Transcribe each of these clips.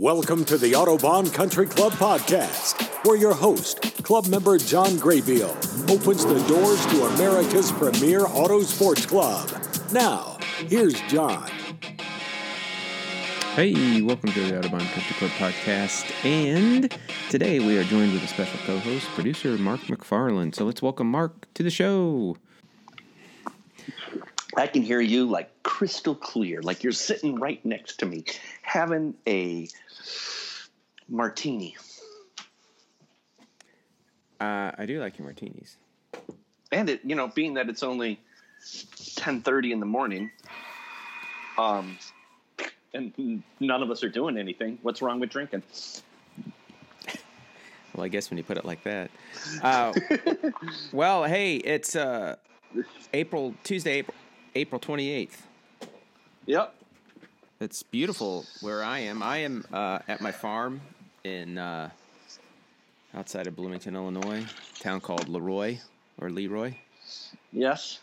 Welcome to the Autobahn Country Club podcast, where your host, club member John Graybeal, opens the doors to America's premier auto sports club. Now, here's John. Hey, welcome to the Autobahn Country Club podcast. And today we are joined with a special co host, producer Mark McFarland. So let's welcome Mark to the show. I can hear you like crystal clear, like you're sitting right next to me, having a martini. Uh, I do like your martinis. And it, you know, being that it's only ten thirty in the morning, um, and none of us are doing anything. What's wrong with drinking? Well, I guess when you put it like that. Uh, well, hey, it's uh, April Tuesday, April April twenty eighth. Yep. It's beautiful where I am. I am uh, at my farm in uh, outside of Bloomington, Illinois, a town called Leroy or Leroy. Yes.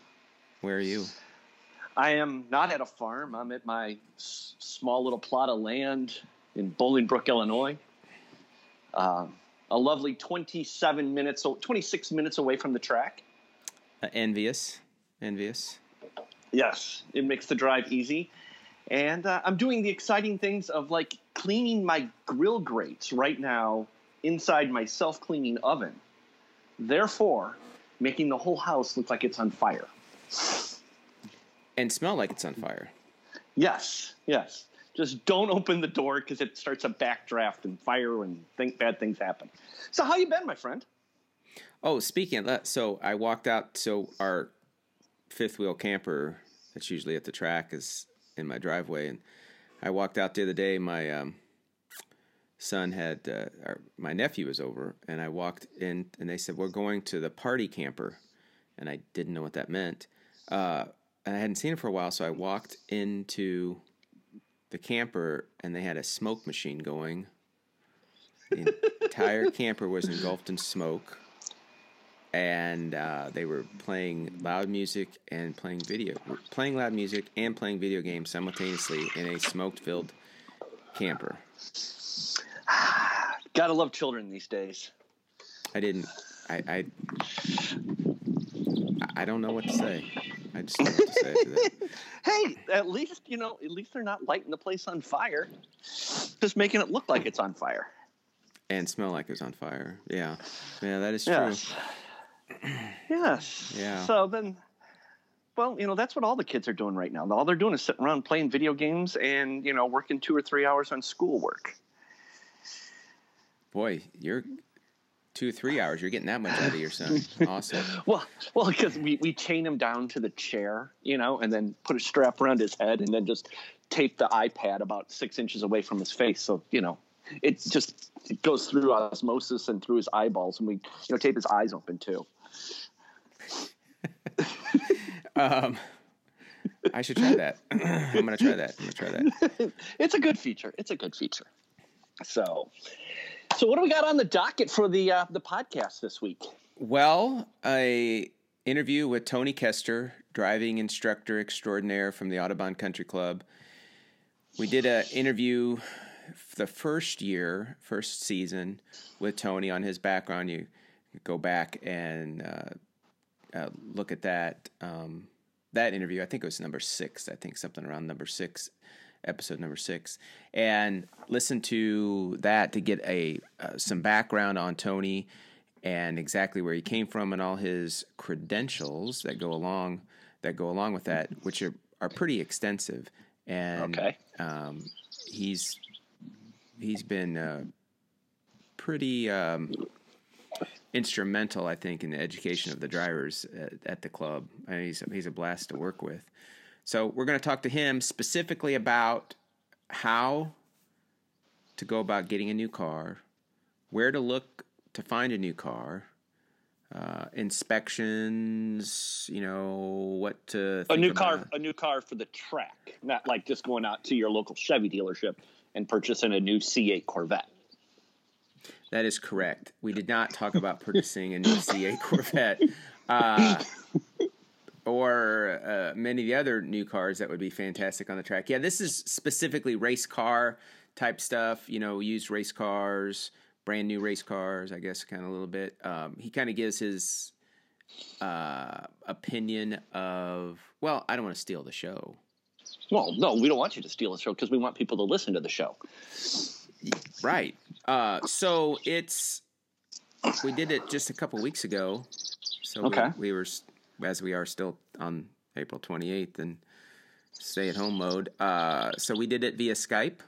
Where are you? I am not at a farm. I'm at my s- small little plot of land in Bolingbrook, Illinois. Um, a lovely 27 minutes, 26 minutes away from the track. Uh, envious, envious. Yes, it makes the drive easy. And uh, I'm doing the exciting things of like cleaning my grill grates right now inside my self cleaning oven. Therefore, making the whole house look like it's on fire. And smell like it's on fire. Yes, yes. Just don't open the door because it starts a backdraft and fire and think bad things happen. So how you been, my friend? Oh, speaking of that, so I walked out. So our fifth wheel camper that's usually at the track is in my driveway, and I walked out the other day. My um, son had, uh, or my nephew was over, and I walked in, and they said we're going to the party camper, and I didn't know what that meant. Uh, and I hadn't seen it for a while, so I walked into the camper, and they had a smoke machine going. The entire camper was engulfed in smoke and uh, they were playing loud music and playing video, playing loud music and playing video games simultaneously in a smoke-filled camper. Gotta love children these days. I didn't. I. I, I don't know what to say. I just don't know what to say to that. Hey, at least you know, at least they're not lighting the place on fire. Just making it look like it's on fire. And smell like it's on fire. Yeah, yeah, that is true. Yes. Yes. Yeah. So then, well, you know, that's what all the kids are doing right now. All they're doing is sitting around playing video games and you know working two or three hours on schoolwork. Boy, you're two, three hours. You're getting that much out of your son. Awesome. Well, well, because we, we chain him down to the chair, you know, and then put a strap around his head, and then just tape the iPad about six inches away from his face, so you know, it just it goes through osmosis and through his eyeballs, and we you know tape his eyes open too. Um, I should try that. I'm gonna try that. I'm gonna try that. it's a good feature. It's a good feature. So, so what do we got on the docket for the uh, the podcast this week? Well, a interview with Tony Kester, driving instructor extraordinaire from the Autobahn Country Club. We did an interview the first year, first season with Tony on his background. You go back and uh, uh, look at that um, that interview. I think it was number six. I think something around number six, episode number six, and listen to that to get a uh, some background on Tony and exactly where he came from and all his credentials that go along that go along with that, which are are pretty extensive. And Okay. um, he's he's been uh, pretty um, instrumental, I think, in the education of the drivers at, at the club. I mean, he's he's a blast to work with. So we're going to talk to him specifically about how to go about getting a new car, where to look to find a new car, uh, inspections. You know what to A new about. car, a new car for the track, not like just going out to your local Chevy dealership and purchasing a new C8 Corvette. That is correct. We did not talk about purchasing a new C8 Corvette uh, or uh, many of the other new cars that would be fantastic on the track. Yeah, this is specifically race car type stuff. You know, used race cars, brand new race cars. I guess kind of a little bit. Um, he kind of gives his uh, opinion of. Well, I don't want to steal the show. Well, no, we don't want you to steal the show because we want people to listen to the show. Right. Uh, so it's we did it just a couple weeks ago. So Okay. we, we were as we are still on April 28th and stay at home mode. Uh, so we did it via Skype.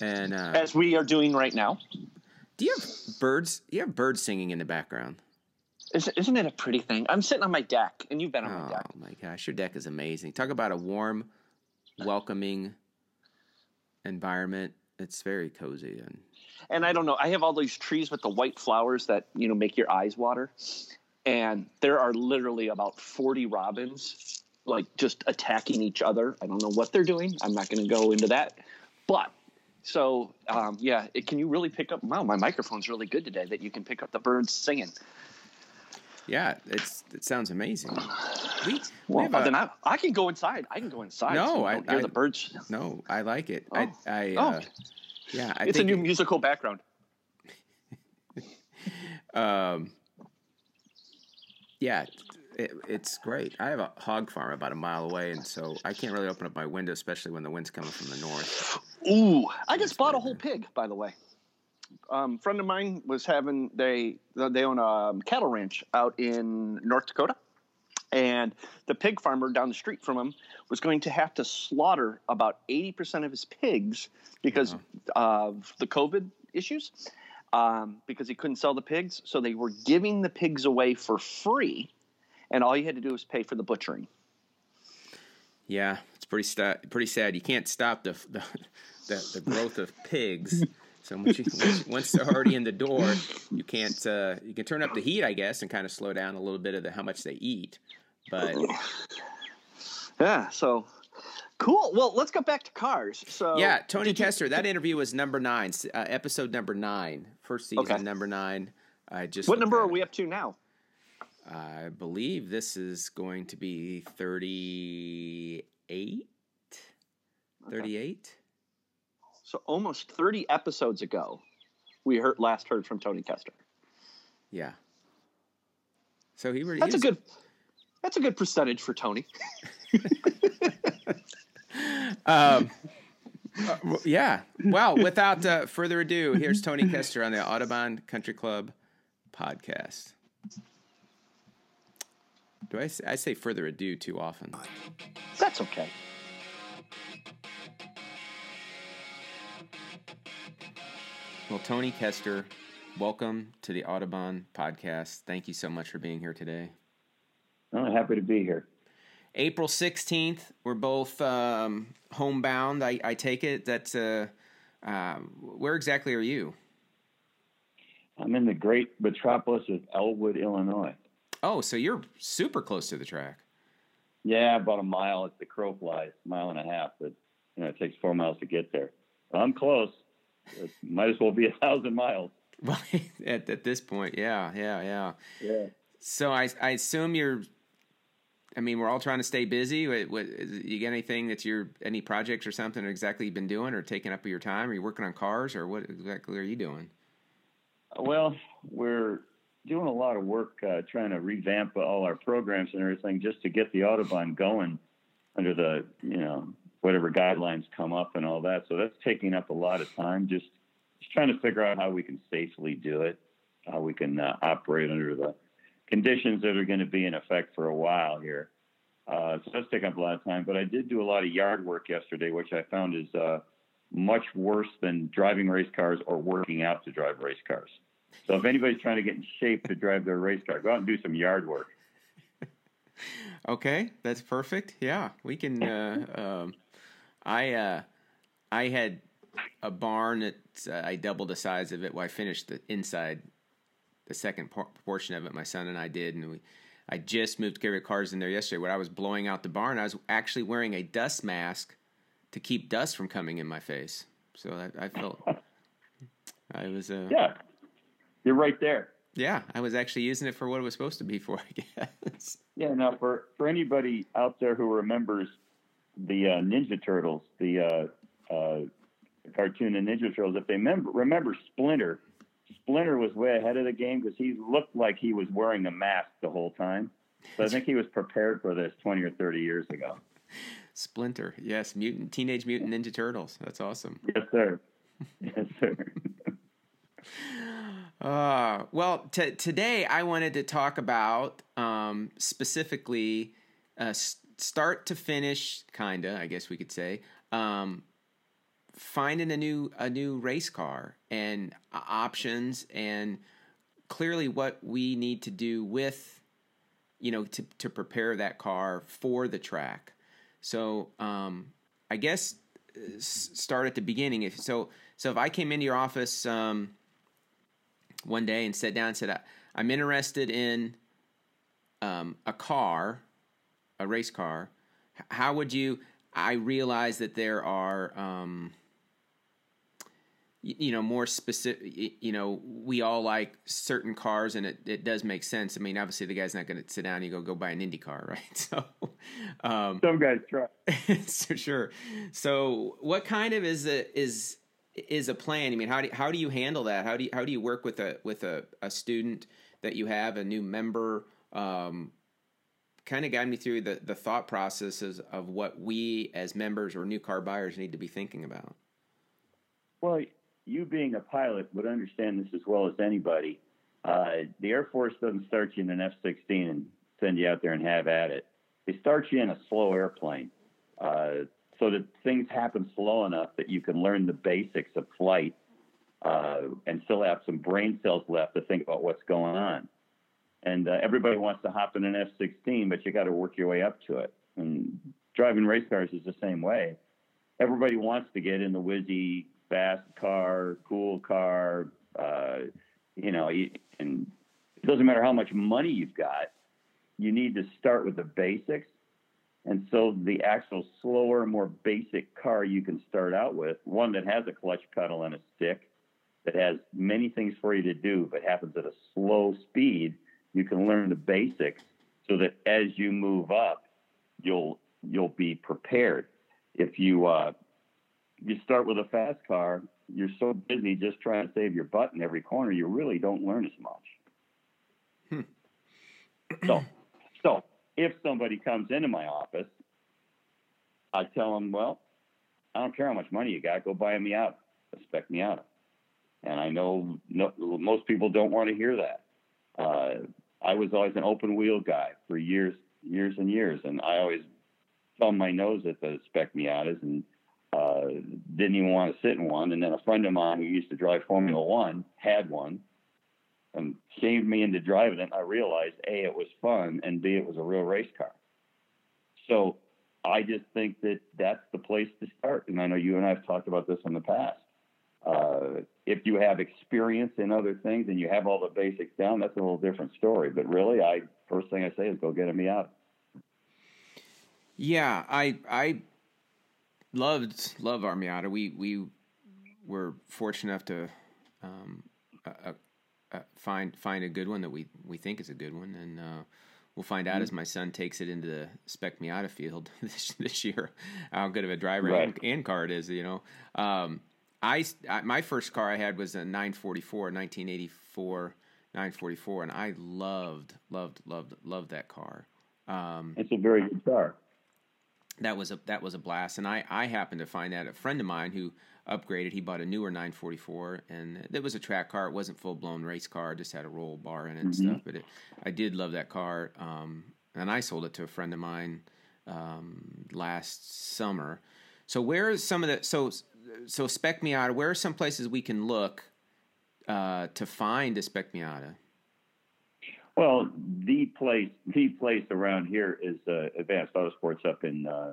And uh, As we are doing right now. do you have birds? You have birds singing in the background. Is, isn't it a pretty thing? I'm sitting on my deck, and you've been on my deck. Oh my gosh, your deck is amazing. Talk about a warm, welcoming environment. It's very cozy and and I don't know. I have all these trees with the white flowers that you know make your eyes water, and there are literally about forty robins, like just attacking each other. I don't know what they're doing. I'm not going to go into that, but so um, yeah, it, can you really pick up? Wow, my microphone's really good today. That you can pick up the birds singing. Yeah, it's it sounds amazing. We, we Well, a- then I, I can go inside. I can go inside. No, so I- hear I- the birds. No, I like it. Oh. I, Oh. uh, yeah, I it's a new musical background. um, yeah, it, it's great. I have a hog farm about a mile away, and so I can't really open up my window, especially when the wind's coming from the north. Ooh, I just bought a whole pig, by the way. Um, friend of mine was having they they own a cattle ranch out in North Dakota, and the pig farmer down the street from him was going to have to slaughter about eighty percent of his pigs because of the COVID issues, um, because he couldn't sell the pigs. So they were giving the pigs away for free, and all you had to do was pay for the butchering. Yeah, it's pretty sta- pretty sad. You can't stop the the, the, the growth of pigs. So once, you, once, once they're already in the door, you can't. Uh, you can turn up the heat, I guess, and kind of slow down a little bit of the how much they eat. But Yeah, so cool. Well, let's go back to cars. So yeah, Tony Kester. That interview was number nine, uh, episode number nine, first season, Okay. number nine. I just What number are we up to now? I believe this is going to be 38. 38? So almost 30 episodes ago, we heard last heard from Tony Kester. Yeah. So he really That's a good that's a good percentage for Tony. Um, uh, yeah. Well, without uh, further ado, here's Tony Kester on the Autobahn Country Club podcast. Do I say, I say further ado too often? That's okay. Well, Tony Kester, welcome to the Autobahn podcast. Thank you so much for being here today. I'm happy to be here. April 16th, we're both um, homebound. I, I take it that, uh, uh, where exactly are you? I'm in the great metropolis of Elwood, Illinois. Oh, so you're super close to the track. Yeah, about a mile as the crow flies, mile and a half, but you know it takes four miles to get there. But I'm close. It might as well be a thousand miles. Well, at, at this point, yeah, yeah, yeah. Yeah. So I, I assume you're. I mean, we're all trying to stay busy. What, what, is, you got anything that you're any projects or something exactly you've been doing or taking up your time? Are you working on cars or what exactly are you doing? Well, we're doing a lot of work uh, trying to revamp all our programs and everything just to get the Autobahn going under the, you know, whatever guidelines come up and all that. So that's taking up a lot of time. Just, just trying to figure out how we can safely do it, how we can uh, operate under the conditions that are going to be in effect for a while here. Uh, so that's taking up a lot of time. But I did do a lot of yard work yesterday, which I found is uh, much worse than driving race cars or working out to drive race cars. So if anybody's trying to get in shape to drive their race car, go out and do some yard work. Okay, that's perfect. Yeah, we can. Uh, um, I uh, I had a barn that uh, I doubled the size of it. Well, I finished the inside, the second por- portion of it. My son and I did, and we. I just moved carry cars in there yesterday. When I was blowing out the barn, I was actually wearing a dust mask to keep dust from coming in my face. So I, I felt I was uh, Yeah, you're right there. yeah I was actually using it for what it was supposed to be for. I guess. Yeah. Now, for for anybody out there who remembers the uh, Ninja Turtles, the uh, uh, cartoon and Ninja Turtles. If they remember, remember Splinter, Splinter was way ahead of the game because he looked like he was wearing a mask the whole time. So I think he was prepared for this 20 or 30 years ago. Splinter, yes, mutant, teenage mutant Ninja Turtles. That's awesome. Yes, sir. Yes, sir. Uh, well, t- today I wanted to talk about um, specifically uh, start to finish, kinda, I guess we could say, um, finding a new a new race car and uh, options and clearly what we need to do with you know to to prepare that car for the track. So um, I guess uh, start at the beginning. If so, so if I came into your office um, one day and sat down and said, "I'm interested in um, a car, a race car," how would you? I realize that there are um, you know more specific you know we all like certain cars and it, it does make sense. I mean obviously the guy's not going to sit down and go go buy an indy car right? So um, some guys try. so sure. So what kind of is a is is a plan? I mean how do, how do you handle that? How do you how do you work with a with a, a student that you have a new member um, kind of guide me through the, the thought processes of what we as members or new car buyers need to be thinking about well you being a pilot would understand this as well as anybody. Uh, the Air Force doesn't start you in an F 16 and send you out there and have at it. They start you in a slow airplane uh, so that things happen slow enough that you can learn the basics of flight uh, and still have some brain cells left to think about what's going on. And uh, everybody wants to hop in an F 16, but you got to work your way up to it. And driving race cars is the same way. Everybody wants to get in the whizzy fast car, cool car, uh, you know, and it doesn't matter how much money you've got, you need to start with the basics. And so the actual slower, more basic car you can start out with, one that has a clutch pedal and a stick, that has many things for you to do, but happens at a slow speed, you can learn the basics so that as you move up, you'll you'll be prepared. If you uh, you start with a fast car, you're so busy just trying to save your butt in every corner, you really don't learn as much. Hmm. so, so if somebody comes into my office, I tell them, well, I don't care how much money you got, go buy me out, spec me out. And I know no, most people don't want to hear that. Uh, I was always an open wheel guy for years, years and years, and I always thumb my nose at the spec Miatas and uh, didn't even want to sit in one. And then a friend of mine who used to drive Formula One had one and shamed me into driving it. I realized A, it was fun, and B, it was a real race car. So I just think that that's the place to start. And I know you and I have talked about this in the past. Uh, if you have experience in other things and you have all the basics down, that's a little different story. But really, I first thing I say is go get a Miata. Yeah, I I loved love our Miata. We we were fortunate enough to um, uh, uh, find find a good one that we we think is a good one, and uh, we'll find out mm-hmm. as my son takes it into the spec Miata field this, this year how good of a driver right. and, and, car it is. You know, um, I, I, my first car I had was a 944, 1984 944, and I loved loved loved loved that car. Um, it's a very good car that was a that was a blast. And I I happened to find that a friend of mine who upgraded. He bought a newer 944, and it was a track car. It wasn't full blown race car. It just had a roll bar in it and mm-hmm. stuff. But it, I did love that car. Um, and I sold it to a friend of mine um, last summer. So where is some of the so so Spec Miata? Where are some places we can look uh, to find a Spec Miata? Well, the place, the place around here is uh, Advanced Autosports up in uh,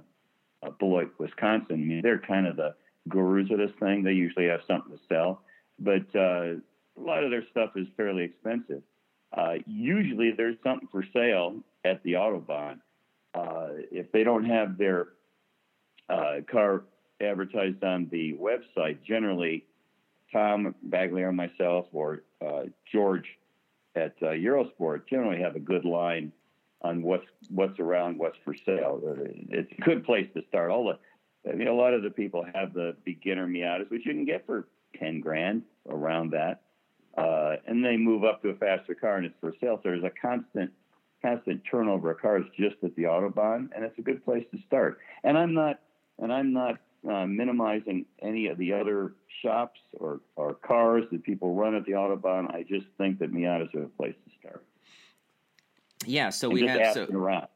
uh, Beloit, Wisconsin. I mean, they're kind of the gurus of this thing. They usually have something to sell, but uh, a lot of their stuff is fairly expensive. Uh, usually, there's something for sale at the Autobahn. If they don't have their car advertised on the website, generally Tom Bagley or myself or uh, George at uh, Eurosport generally have a good line on what's what's around, what's for sale. It's a good place to start. All the I mean, a lot of the people have the beginner Miatas, which you can get for ten grand around that, uh, and they move up to a faster car and it's for sale. So there's a constant, constant turnover of cars just at the autobahn, and it's a good place to start. And I'm not, and I'm not uh, minimizing any of the other shops or, or cars that people run at the autobahn. I just think that Miatas are a place to start. Yeah, so And we have asking so around.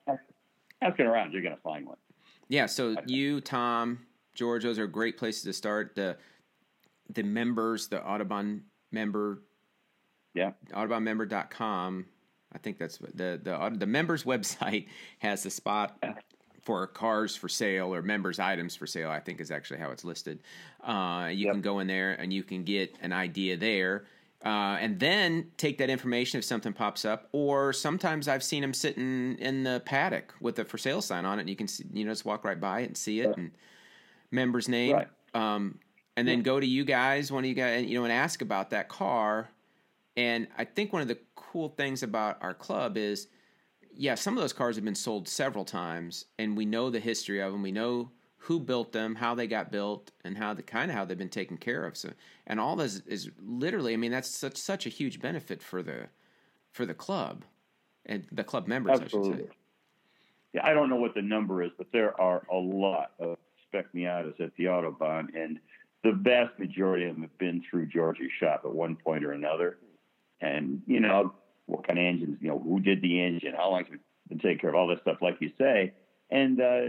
Asking around, you're going to find one. yeah, so you, Tom, George, those are great places to start. The the members, the Autobahn member, Yeah. AutobahnMember.com. I think that's the the the members website has the spot for cars for sale or members items for sale. I think is actually how it's listed. Uh, you Yep. can go in there and you can get an idea there. Uh, and then take that information if something pops up, or sometimes I've seen them sitting in the paddock with a for sale sign on it, and you can see, you know just walk right by it and see it and member's name, Right. um, and then go to you guys, one of you guys, you know, and ask about that car. And I think one of the cool things about our club is, yeah, some of those cars have been sold several times, and we know the history of them. We know who built them, how they got built, and how the kind of how they've been taken care of. So, and all this is literally, I mean, that's such such a huge benefit for the for the club and the club members, I should Absolutely. say. Yeah, I don't know what the number is, but there are a lot of spec Miatas at the Autobahn, and the vast majority of them have been through George's shop at one point or another. And you know what kind of engines, you know, who did the engine, how long it's been taken care of, all this stuff, like you say. And uh,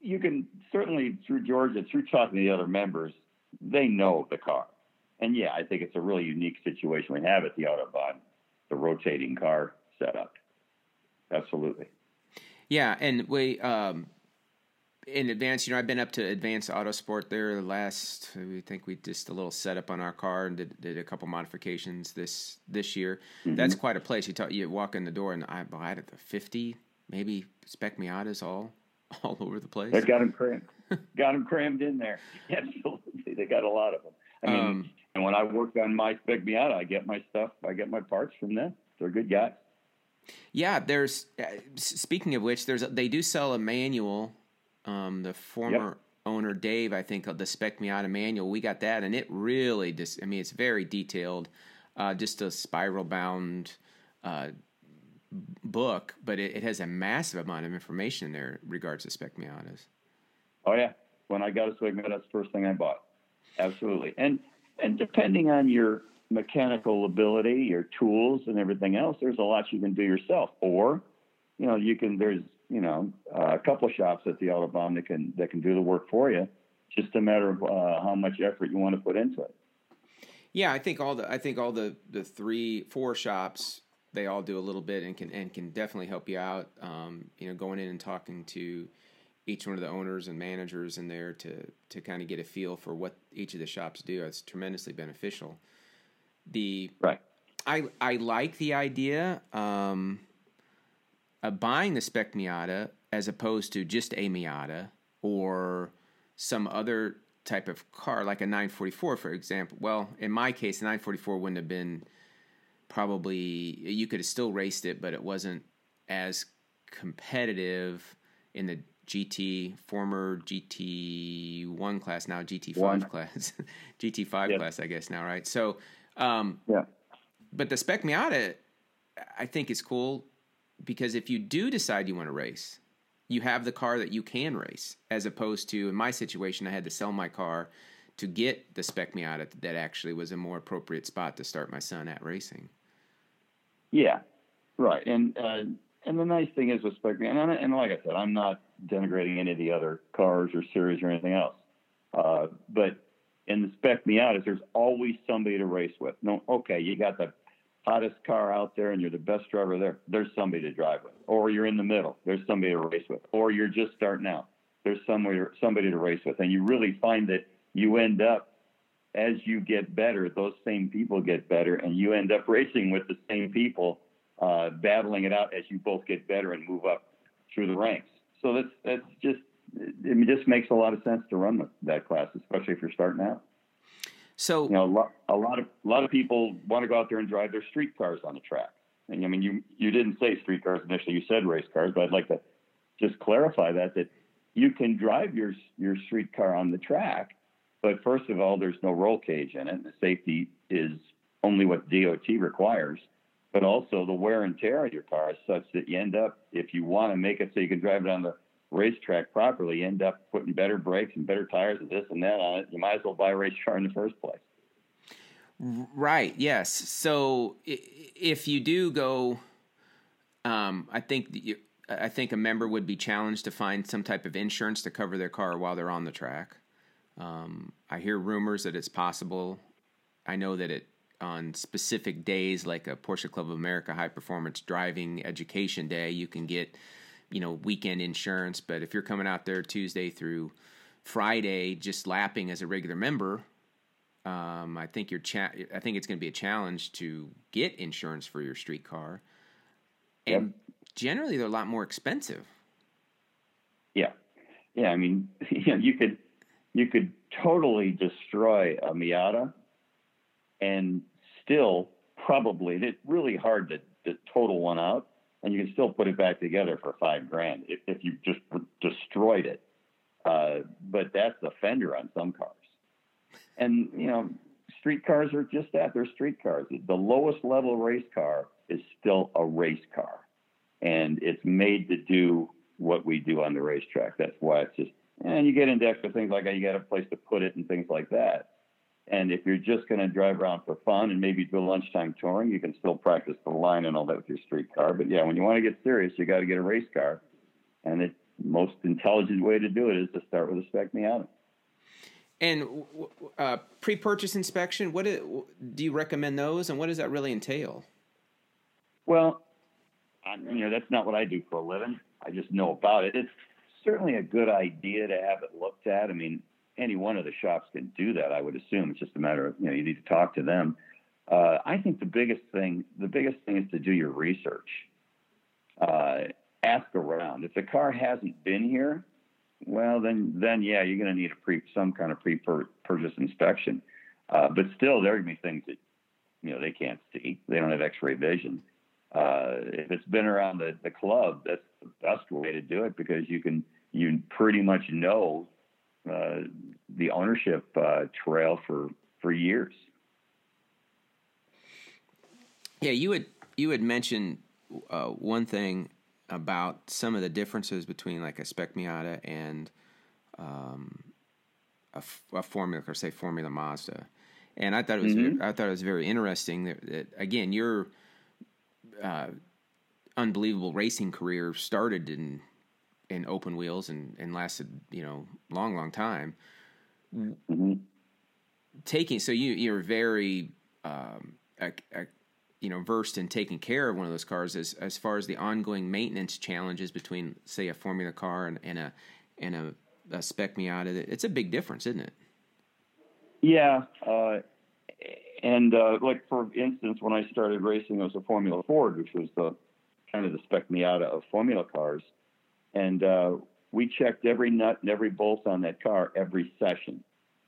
you can certainly through Georgia, through talking to the other members, they know the car. And yeah, I think it's a really unique situation we have at the Autobahn, the rotating car setup. Absolutely. Yeah, and we um, in advance, you know, I've been up to Advanced Autosport there the last. We think we just a little setup on our car and did, did a couple modifications this this year. That's quite a place. You talk, you walk in the door and I bought it the fifty, maybe spec Miatas all all over the place. They got them crammed. got them crammed in there. Absolutely, they got a lot of them. I mean, Um, and when I work on my Spec Miata, I get my stuff. I get my parts from them. They're good guys. Yeah, there's. Uh, speaking of which, there's a, they do sell a manual. Um, the former owner Dave, I think, of the Spec Miata manual. We got that, and it really just. I mean, it's very detailed. Uh, just a spiral bound uh, book, but it, it has a massive amount of information in there regards to Spec Miatas. Oh yeah, when I got a Spec Miata, that's the first thing I bought. Absolutely, and and depending on your mechanical ability, your tools, and everything else, there's a lot you can do yourself. Or, you know, you can. There's you know uh, a couple of shops at the Autobahn that can that can do the work for you. Just a matter of uh, how much effort you want to put into it. Yeah, I think all the I think all the the three four shops they all do a little bit and can and can definitely help you out. Um, you know, going in and talking to each one of the owners and managers in there to to kind of get a feel for what each of the shops do. It's tremendously beneficial. The Right. I I like the idea um, of buying the spec Miata as opposed to just a Miata or some other type of car like a 944 for example. Well, in my case, the 944 wouldn't have been probably you could have still raced it, but it wasn't as competitive in the GT former GT one class now GT five One. class GT five Yep. class I guess now right so um, Yeah. but the spec Miata, I think is cool because if you do decide you want to race, you have the car that you can race, as opposed to in my situation, I had to sell my car to get the spec Miata that actually was a more appropriate spot to start my son at racing. Yeah, right. And uh, and the nice thing is with Spec me and, and like I said, I'm not denigrating any of the other cars or series or anything else. Uh, but in the Spec Miatas, there's always somebody to race with. No, okay, you got the hottest car out there and you're the best driver there. There's somebody to drive with, or you're in the middle. There's somebody to race with, or you're just starting out. There's somebody somebody to race with, and you really find that you end up as you get better, those same people get better, and you end up racing with the same people, uh, battling it out as you both get better and move up through the ranks. So that's that's just it just makes a lot of sense to run with that class, especially if you're starting out. So You know, a lot, a lot of a lot of people want to go out there and drive their street cars on the track. And I mean, you you didn't say street cars initially; you said race cars, but I'd like to just clarify that that you can drive your your street car on the track, but first of all, there's no roll cage in it. And The safety is only what DOT requires. But also the wear and tear on your car is such that you end up, if you want to make it so you can drive it on the racetrack properly, end up putting better brakes and better tires and this and that on it. You might as well buy a race car in the first place. Right. Yes. So if you do go, um, I think you, I think a member would be challenged to find some type of insurance to cover their car while they're on the track. Um, I hear rumors that it's possible. I know that it on specific days like a Porsche Club of America High Performance Driving Education Day, you can get you know weekend insurance. But if you're coming out there Tuesday through Friday, just lapping as a regular member, um, I think you're cha- I think it's going to be a challenge to get insurance for your street car, and yep. generally they're a lot more expensive. Yeah, yeah. I mean, you know, you could you could totally destroy a Miata, and still probably it's really hard to, to total one out and you can still put it back together for five grand if, if you just destroyed it. Uh, but that's the fender on some cars. And, you know, street cars are just that. They're street cars. The lowest level race car is still a race car. And it's made to do what we do on the racetrack. That's why it's just, and you get into extra things like you got a place to put it and things like that. And if you're just going to drive around for fun and maybe do lunchtime touring, you can still practice the line and all that with your street car. But yeah, when you want to get serious, you got to get a race car. And the most intelligent way to do it is to start with a Spec Miata. And uh, pre-purchase inspection, what do you recommend those, and what does that really entail? Well, I, you know that's not what I do for a living. I just know about it. It's certainly a good idea to have it looked at. I mean, any one of the shops can do that. I would assume it's just a matter of you know you need to talk to them. Uh, I think the biggest thing the biggest thing is to do your research. Uh, ask around. If the car hasn't been here, well then then yeah, you're going to need a pre some kind of pre purchase inspection. Uh, but still, there are going to be things that you know they can't see. They don't have X-ray vision. Uh, if it's been around the, the club, that's the best way to do it because you can you pretty much know uh, the ownership uh, trail for for years. Yeah, you had you had mentioned uh, one thing about some of the differences between like a Spec Miata and um, a, a, Formula or say Formula Mazda, and I thought it was mm-hmm. very, I thought it was very interesting that, that again your uh, unbelievable racing career started in in open wheels and, and lasted you know long long time. Mm-hmm. taking so you you're very um, a, a, you know versed in taking care of one of those cars as as far as the ongoing maintenance challenges between say a formula car and, and a and a, a spec miata. It's a big difference isn't it? Yeah uh, and uh, like for instance when i started racing it was a formula ford which was the kind of the spec miata of formula cars and uh, we checked every nut and every bolt on that car every session,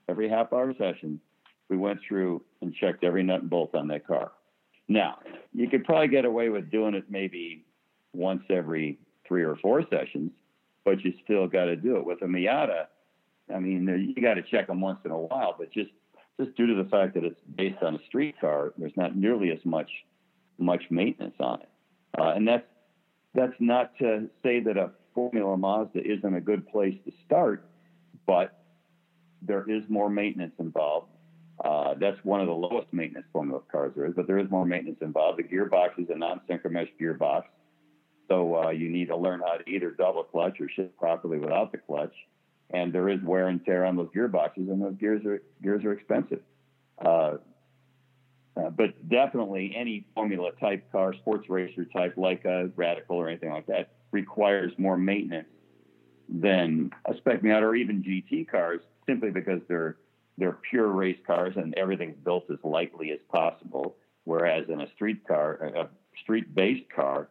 every half hour session. We went through and checked every nut and bolt on that car. Now, you could probably get away with doing it maybe once every three or four sessions, but you still got to do it. With a Miata, I mean, you got to check them once in a while, but just just due to the fact that it's based on a street car, there's not nearly as much much maintenance on it, uh, and that's that's not to say that a Formula Mazda isn't a good place to start, but there is more maintenance involved. Uh, that's one of the lowest maintenance Formula cars there is, but there is more maintenance involved. The gearbox is a non-synchro mesh gearbox, so uh, you need to learn how to either double clutch or shift properly without the clutch. And there is wear and tear on those gearboxes, and those gears are gears are expensive. Uh, uh, but definitely any formula type car, sports racer type, like a Radical or anything like that, requires more maintenance than a Spec Miata or even GT cars, simply because they're they're pure race cars and everything's built as lightly as possible. Whereas in a street car, a street based car,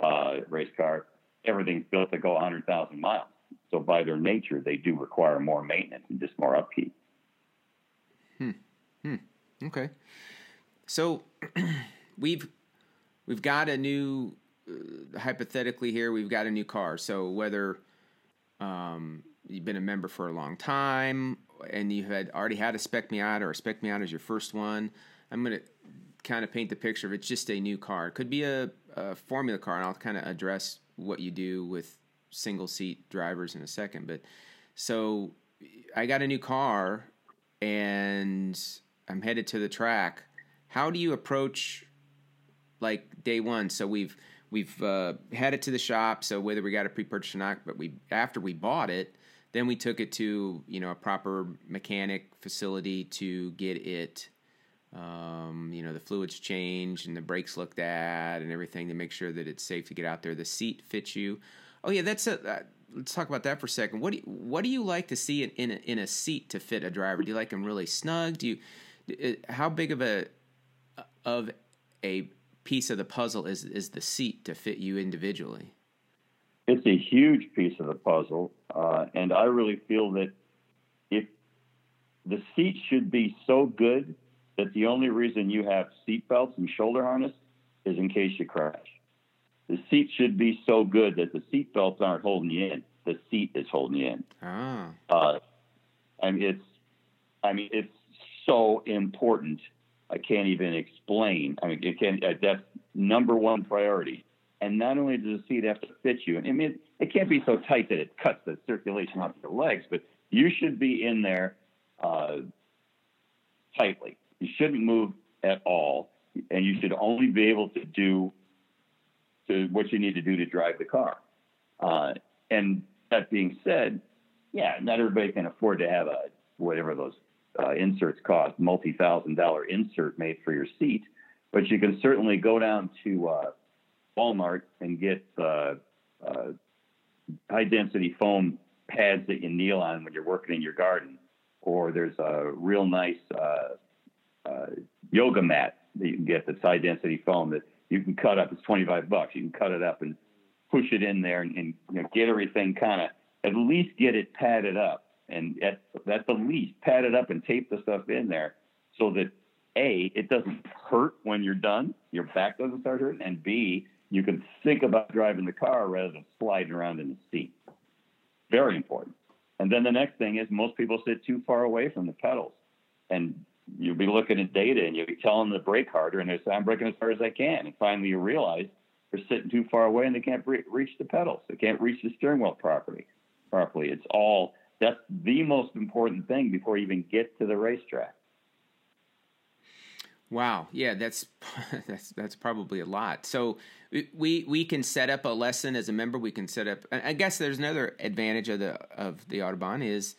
uh, race car, everything's built to go 100,000 miles. So by their nature, they do require more maintenance and just more upkeep. Hmm. Hmm. Okay. So we've we've got a new uh, hypothetically here we've got a new car. So whether um, you've been a member for a long time, and you had already had a Spec Miata or a Spec Miata as your first one. I'm going to kind of paint the picture of it's just a new car. It could be a, a formula car, and I'll kind of address what you do with single seat drivers in a second. But so I got a new car and I'm headed to the track. How do you approach like day one? So we've we've uh, had it to the shop. So whether we got a pre-purchase or not, but we after we bought it, then we took it to you know a proper mechanic facility to get it um, you know the fluids changed and the brakes looked at and everything to make sure that it's safe to get out there the seat fits you oh yeah that's a uh, let's talk about that for a second what do you, what do you like to see in in a, in a seat to fit a driver do you like them really snug do you uh, how big of a of a piece of the puzzle is is the seat to fit you individually it's a huge piece of the puzzle uh, and i really feel that if the seat should be so good that the only reason you have seat belts and shoulder harness is in case you crash. The seat should be so good that the seat belts aren't holding you in. The seat is holding you in. Ah. Uh, I mean, it's, I mean, it's so important. I can't even explain. I mean, it can. Uh, that's number one priority. And not only does the seat have to fit you, I mean, it can't be so tight that it cuts the circulation off your legs, but you should be in there uh, tightly. You shouldn't move at all, and you should only be able to do to what you need to do to drive the car. Uh, and that being said, yeah, not everybody can afford to have a whatever those uh, inserts cost, multi-thousand dollar insert made for your seat, but you can certainly go down to uh, Walmart and get uh, uh, high density foam pads that you kneel on when you're working in your garden, or there's a real nice uh, uh, yoga mat that you can get that's high density foam that you can cut up. It's 25 bucks. You can cut it up and push it in there and, and you know, get everything kind of at least get it padded up and at, at the least pad it up and tape the stuff in there so that a it doesn't hurt when you're done your back doesn't start hurting and b you can think about driving the car rather than sliding around in the seat very important and then the next thing is most people sit too far away from the pedals and you'll be looking at data and you'll be telling them to brake harder, and they say, I'm braking as hard as I can. And finally, you realize they're sitting too far away and they can't re- reach the pedals. They can't reach the steering wheel properly. Properly, it's all that's the most important thing before you even get to the racetrack. Wow, yeah, that's that's that's probably a lot. So we we can set up a lesson as a member. We can set up. I guess there's another advantage of the of the Autobahn is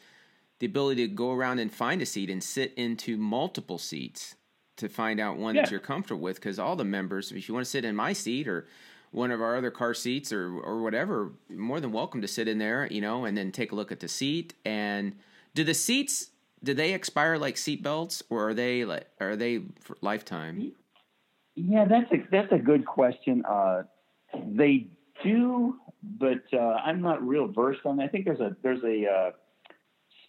the ability to go around and find a seat and sit into multiple seats to find out one yeah. that you're comfortable with. Because all the members, if you want to sit in my seat or one of our other car seats or or whatever, more than welcome to sit in there, you know, and then take a look at the seat. And do the seats do they expire like seat belts or are they like are they lifetime? Yeah, that's a that's a good question. Uh, they do, but uh, I'm not real versed on that. I think there's a there's a uh,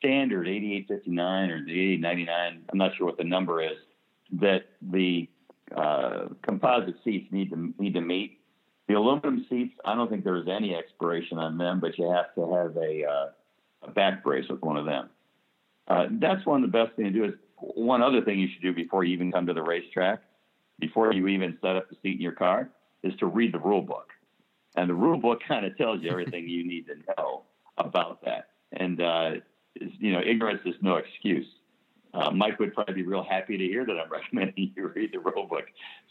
standard 8859 or the 8899, I'm not sure what the number is, that the uh, composite seats need to need to meet. The aluminum seats, I don't think there's any expiration on them, but you have to have a, uh, a back brace with one of them. Uh, that's one of the best things to do. Is one other thing you should do before you even come to the racetrack, before you even set up the seat in your car, is to read the rule book. And the rule book kind of tells you everything you need to know about that. And uh, you know, ignorance is no excuse. Uh, Mike would probably be real happy to hear that I'm recommending you read the rule book,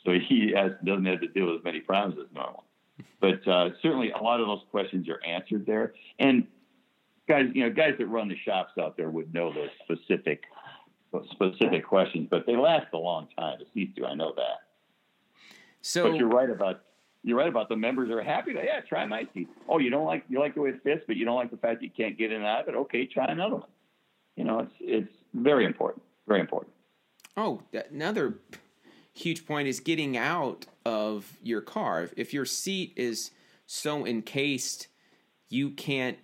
so he has, doesn't have to deal with as many problems as normal. But uh, certainly, a lot of those questions are answered there. And guys, you know, guys that run the shops out there would know those specific specific questions, but they last a long time. The seats do, I know that. So, but you're right about you're right about the members are happy to yeah try my seat. Oh, you don't like you like the way it fits, but you don't like the fact you can't get in and out of it. Okay, try another one. You know, it's it's very important, very important. Oh, another huge point is getting out of your car. If your seat is so encased, you can't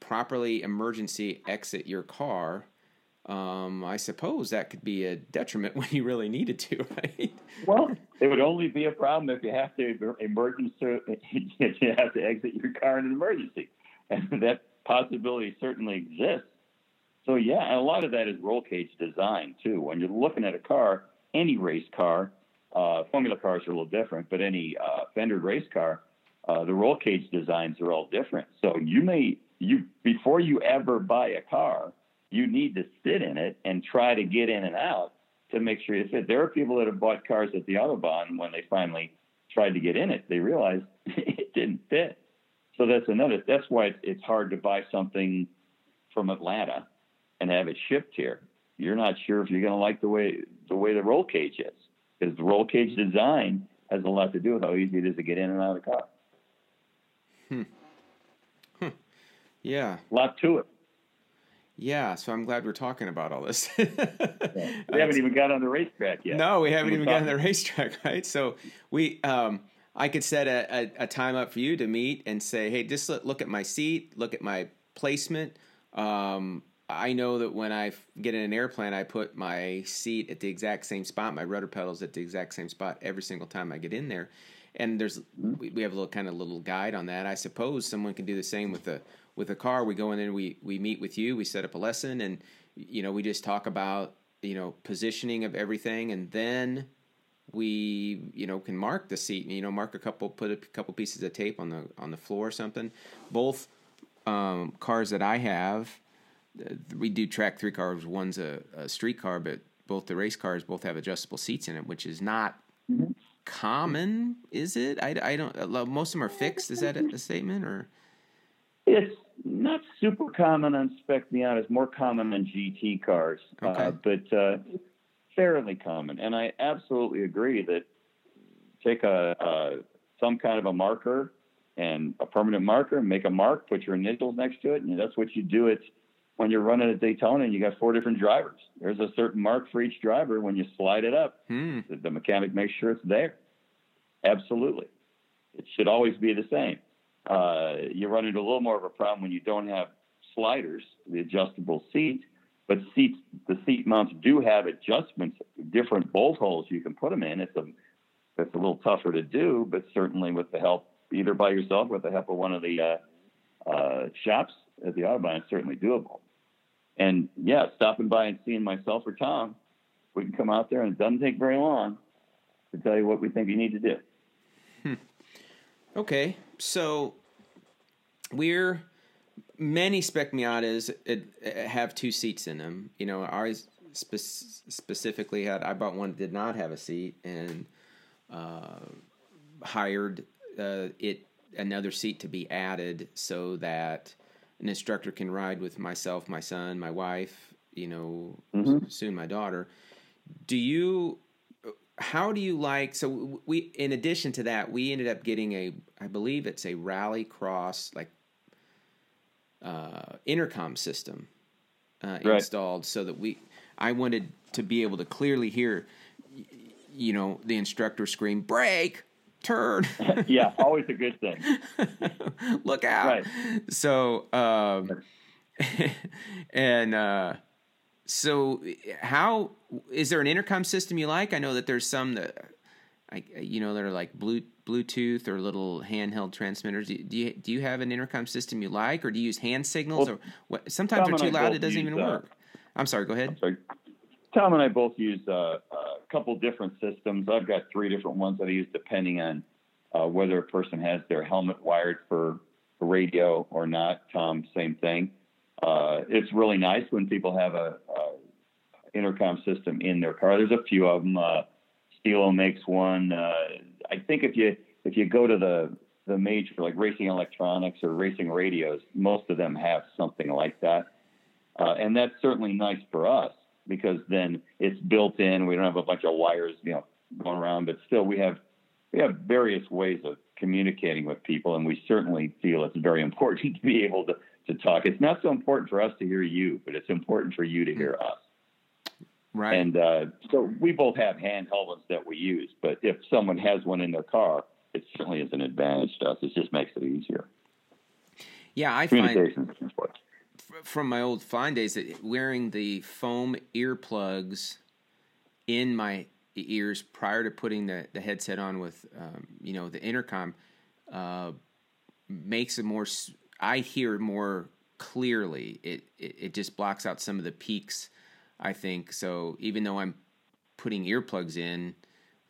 properly emergency exit your car um, I suppose that could be a detriment when you really needed to, right? Well, it would only be a problem if you have to emergency, if you have to exit your car in an emergency, and that possibility certainly exists. So yeah, a lot of that is roll cage design too. When you're looking at a car, any race car, uh, formula cars are a little different, but any uh, fendered race car, uh, the roll cage designs are all different. So you may you before you ever buy a car, you need to sit in it and try to get in and out to make sure you fit. There are people that have bought cars at the Autobahn when they finally tried to get in it, they realized it didn't fit. So that's another. That's why it's hard to buy something from Atlanta and have it shipped here. You're not sure if you're going to like the way the way the roll cage is, because the roll cage design has a lot to do with how easy it is to get in and out of the car. Hmm. Hmm. Yeah. A lot to it. Yeah, so I'm glad we're talking about all this. we haven't even got on the racetrack yet. No, we haven't even got on the racetrack, right? So we, um, I could set a, a, a, time up for you to meet and say, hey, just look at my seat, look at my placement. Um, I know that when I get in an airplane, I put my seat at the exact same spot, my rudder pedals at the exact same spot every single time I get in there. And there's we, have a little kind of little guide on that. I suppose someone can do the same with the with a car. We go in there, we we meet with you, we set up a lesson, and you know we just talk about you know positioning of everything, and then we you know can mark the seat. You know, mark a couple, put a couple pieces of tape on the on the floor or something. Both um, cars that I have, we do track three cars. One's a, a street car, but both the race cars both have adjustable seats in it, which is not. Mm-hmm. Common is it? I, I don't. Most of them are fixed. Is that a, a statement or? It's not super common on spec Miata. It's more common on GT cars, uh, okay. uh, but uh, fairly common. And I absolutely agree that take a, a, some kind of a marker and a permanent marker, make a mark, put your initials next to it, and that's what you do it when you're running a Daytona and you got four different drivers. There's a certain mark for each driver. When you slide it up, hmm. the, the mechanic makes sure it's there. Absolutely, it should always be the same. Uh, you run into a little more of a problem when you don't have sliders, the adjustable seat. But seats, the seat mounts do have adjustments, different bolt holes you can put them in. It's a, it's a little tougher to do, but certainly with the help, either by yourself or with the help of one of the uh, uh, shops at the Autobahn, it's certainly doable. And yeah, stopping by and seeing myself or Tom, we can come out there and it doesn't take very long to tell you what we think you need to do. Hmm. Okay, so we're many spec Miatas have two seats in them. You know, ours spe- specifically had. I bought one that did not have a seat and uh, hired uh, it another seat to be added so that an instructor can ride with myself, my son, my wife. You know, mm-hmm. soon my daughter. Do you how do you like so we in addition to that we ended up getting a i believe it's a rally cross like uh, intercom system uh, right. installed so that we i wanted to be able to clearly hear you know the instructor scream brake turn yeah always a good thing look out right. so um and uh so, how is there an intercom system you like? I know that there's some that, I, you know, that are like Bluetooth or little handheld transmitters. Do you do you have an intercom system you like, or do you use hand signals? Well, or what? Sometimes they're too loud; it doesn't use, even uh, work. I'm sorry. Go ahead. Tom and I both use uh, a couple different systems. I've got three different ones that I use depending on uh, whether a person has their helmet wired for, for radio or not. Tom, same thing. Uh, it's really nice when people have a, a, intercom system in their car. There's a few of them. Uh, Stilo makes one. Uh, I think if you if you go to the the major like racing electronics or racing radios, most of them have something like that, uh, and that's certainly nice for us because then it's built in. We don't have a bunch of wires, you know, going around, but still we have we have various ways of communicating with people, and we certainly feel it's very important to be able to to talk. It's not so important for us to hear you, but it's important for you to hear us. Right. And uh, so we both have handheld ones that we use, but if someone has one in their car, it certainly is an advantage to us. It just makes it easier. Yeah, I find from my old flying days that wearing the foam earplugs in my ears prior to putting the, the headset on with um, you know the intercom uh, makes a more I hear more clearly. It, it it just blocks out some of the peaks. I think so. Even though I'm putting earplugs in,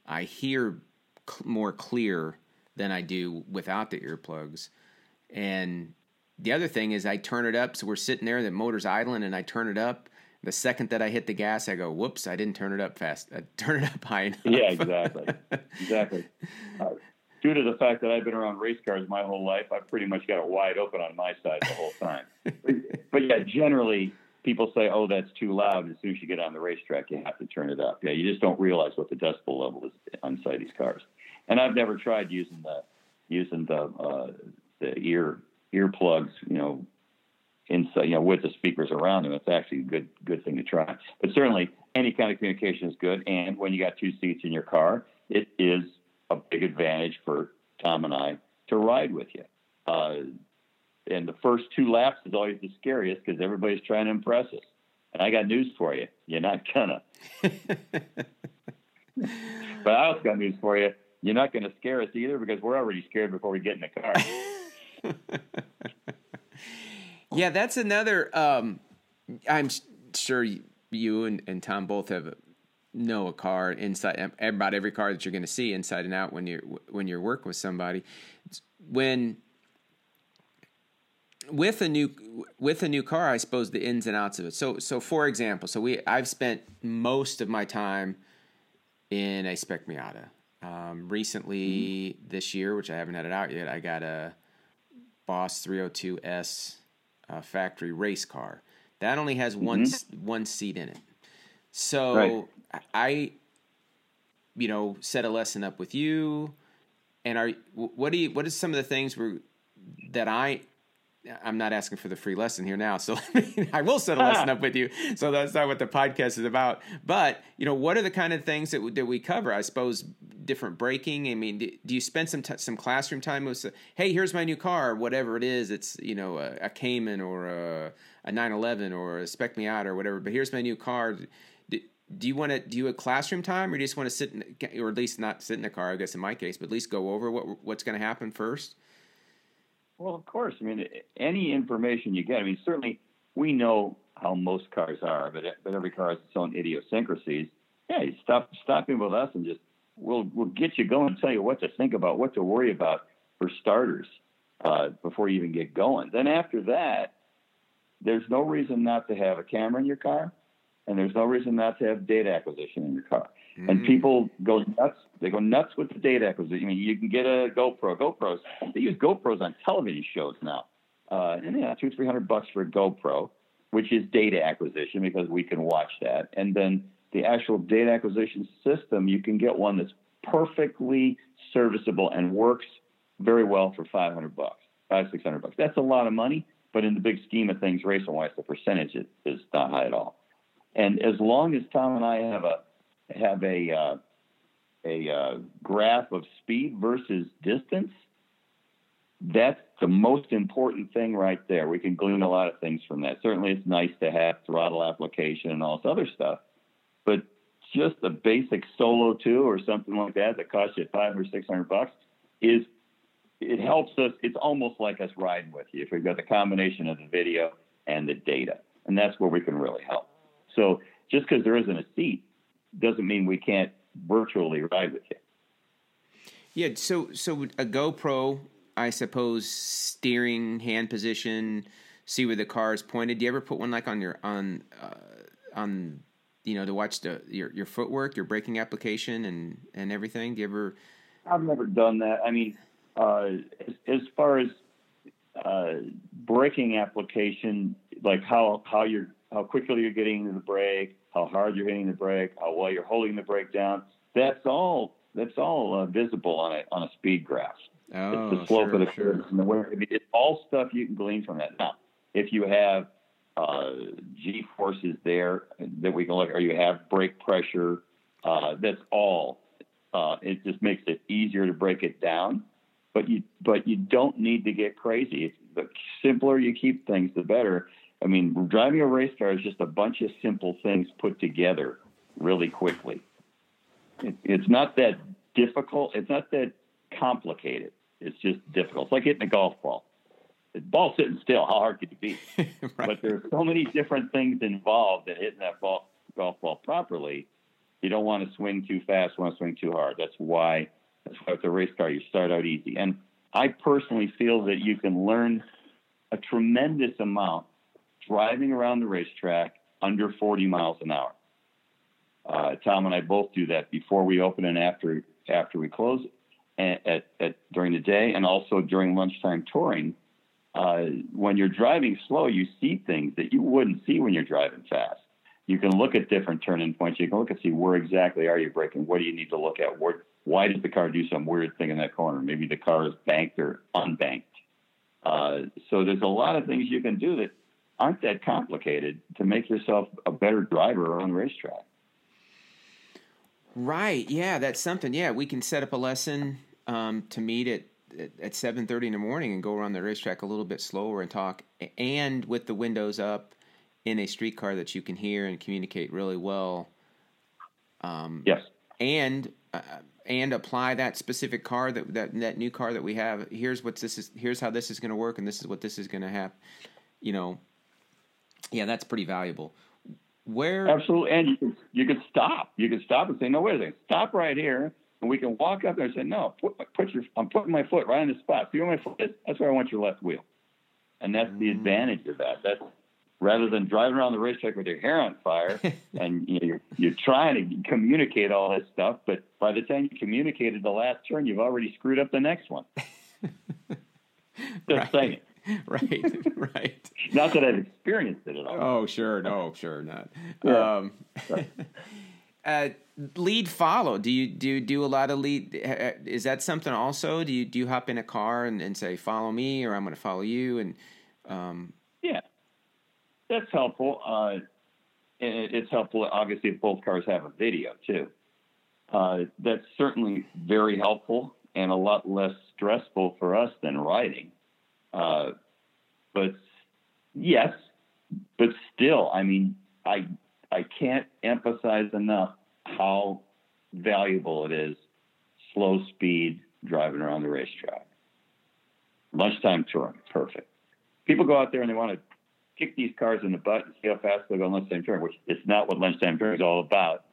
I hear cl- more clear than I do without the earplugs. And the other thing is, I turn it up. So we're sitting there, the motor's idling, and I turn it up. The second that I hit the gas, I go, "Whoops! I didn't turn it up fast. I turn it up high enough." Yeah, exactly, exactly. Uh, due to the fact that I've been around race cars my whole life, I've pretty much got it wide open on my side the whole time. but, but yeah, generally people say, "Oh, that's too loud." And as soon as you get on the racetrack, you have to turn it up. Yeah, you just don't realize what the decibel level is inside these cars. And I've never tried using the using the uh, the ear earplugs, you know, inside, you know, with the speakers around them. It's actually a good good thing to try. But certainly, any kind of communication is good. And when you got two seats in your car, it is a big advantage for Tom and I to ride with you. Uh, and the first two laps is always the scariest because everybody's trying to impress us. And I got news for you: you're not gonna. but I also got news for you: you're not going to scare us either because we're already scared before we get in the car. yeah, that's another. Um, I'm sure you and, and Tom both have know a car inside about every car that you're going to see inside and out when you're when you're working with somebody. When with a new with a new car, I suppose the ins and outs of it. So so for example, so we I've spent most of my time in a Spec Miata. Um, recently mm-hmm. this year, which I haven't had it out yet, I got a Boss 302S uh, factory race car. That only has mm-hmm. one one seat in it. So right. I, you know, set a lesson up with you, and are what do you what is some of the things where that I I'm not asking for the free lesson here now, so I will set a lesson up with you. So that's not what the podcast is about. But you know, what are the kind of things that that we cover? I suppose different braking. I mean, do, do you spend some t- some classroom time with? Hey, here's my new car, whatever it is. It's you know a, a Cayman or a, a 911 or a Spec Miata or whatever. But here's my new car. Do, do you want to do a classroom time, or do you just want to sit, in, or at least not sit in the car? I guess in my case, but at least go over what what's going to happen first. Well, of course. I mean, any information you get. I mean, certainly we know how most cars are, but but every car has its own idiosyncrasies. Yeah, stop stopping with us and just we'll we'll get you going and tell you what to think about, what to worry about for starters uh, before you even get going. Then after that, there's no reason not to have a camera in your car, and there's no reason not to have data acquisition in your car. Mm-hmm. And people go nuts. They go nuts with the data acquisition. I mean, you can get a GoPro. GoPros. They use GoPros on television shows now. Uh, and yeah, two, three hundred bucks for a GoPro, which is data acquisition because we can watch that. And then the actual data acquisition system, you can get one that's perfectly serviceable and works very well for 500 bucks, five, 600 bucks. That's a lot of money, but in the big scheme of things, racing wise, the percentage is, is not high at all. And as long as Tom and I have a have a uh, a uh, graph of speed versus distance, that's the most important thing right there. We can glean a lot of things from that. Certainly, it's nice to have throttle application and all this other stuff, but just a basic solo two or something like that that costs you five or six hundred bucks is it helps us. It's almost like us riding with you if we've got the combination of the video and the data, and that's where we can really help. So just because there isn't a seat doesn't mean we can't virtually ride with you. Yeah, so so a GoPro, I suppose, steering hand position, see where the car is pointed. Do you ever put one like on your on uh, on you know to watch the your your footwork, your braking application, and and everything? Do you ever? I've never done that. I mean, uh, as, as far as uh, braking application, like how how you're how quickly you're getting into the brake, how hard you're hitting the brake, how well you're holding the brake down. That's all. That's all uh, visible on a on a speed graph. Oh, it's the slope sure, of the sure. curves and the wear. I mean, it's all stuff you can glean from that. Now, if you have uh, G forces there that we can look, or you have brake pressure, uh, that's all. Uh, it just makes it easier to break it down. But you but you don't need to get crazy. It's, the simpler you keep things, the better. I mean, driving a race car is just a bunch of simple things put together really quickly. It, it's not that difficult. It's not that complicated. It's just difficult. It's like hitting a golf ball. The ball sitting still. How hard could it be? right. But there's so many different things involved in hitting that ball, golf ball properly. You don't want to swing too fast. You Want to swing too hard. That's why. That's why with a race car you start out easy. And I personally feel that you can learn a tremendous amount driving around the racetrack under 40 miles an hour. Uh, Tom and I both do that before we open and after after we close at, at, at during the day and also during lunchtime touring. Uh, when you're driving slow, you see things that you wouldn't see when you're driving fast. You can look at different turning points. You can look and see where exactly are you braking. What do you need to look at? Where, why did the car do some weird thing in that corner? Maybe the car is banked or unbanked. Uh, so there's a lot of things you can do that aren't that complicated to make yourself a better driver on the racetrack. Right. Yeah, that's something. Yeah, we can set up a lesson um, to meet at at seven thirty in the morning and go around the racetrack a little bit slower and talk, and with the windows up in a streetcar that you can hear and communicate really well. Um, yes. And uh, and apply that specific car that, that that new car that we have. Here's what this is. Here's how this is going to work, and this is what this is going to happen. You know. Yeah, that's pretty valuable. Where absolutely, and you can you stop. You can stop and say, "No, wait a second, stop right here," and we can walk up there and say, "No, put put your I'm putting my foot right on the spot. See where my foot is? That's where I want your left wheel." And that's the Mm. advantage of that. That's rather than driving around the racetrack with your hair on fire and you know, you're, you're trying to communicate all this stuff, but by the time you communicated the last turn, you've already screwed up the next one. Just Right. saying. right, right. Not that I've experienced it at all. Oh, sure. No, sure not. Yeah. Um, uh, lead follow. Do you do you do a lot of lead? uh, Is that something also? Do you do you hop in a car and, and say follow me or I'm going to follow you? And um, Yeah, that's helpful. Uh, and it- it's helpful, obviously, if both cars have a video too. Uh, that's certainly very helpful and a lot less stressful for us than riding. Uh, but yes, but still, I mean, I I can't emphasize enough how valuable it is slow speed driving around the racetrack. Lunchtime touring, perfect. People go out there and they want to kick these cars in the butt and see how fast they go on lunchtime touring, which is not what lunchtime touring is all about.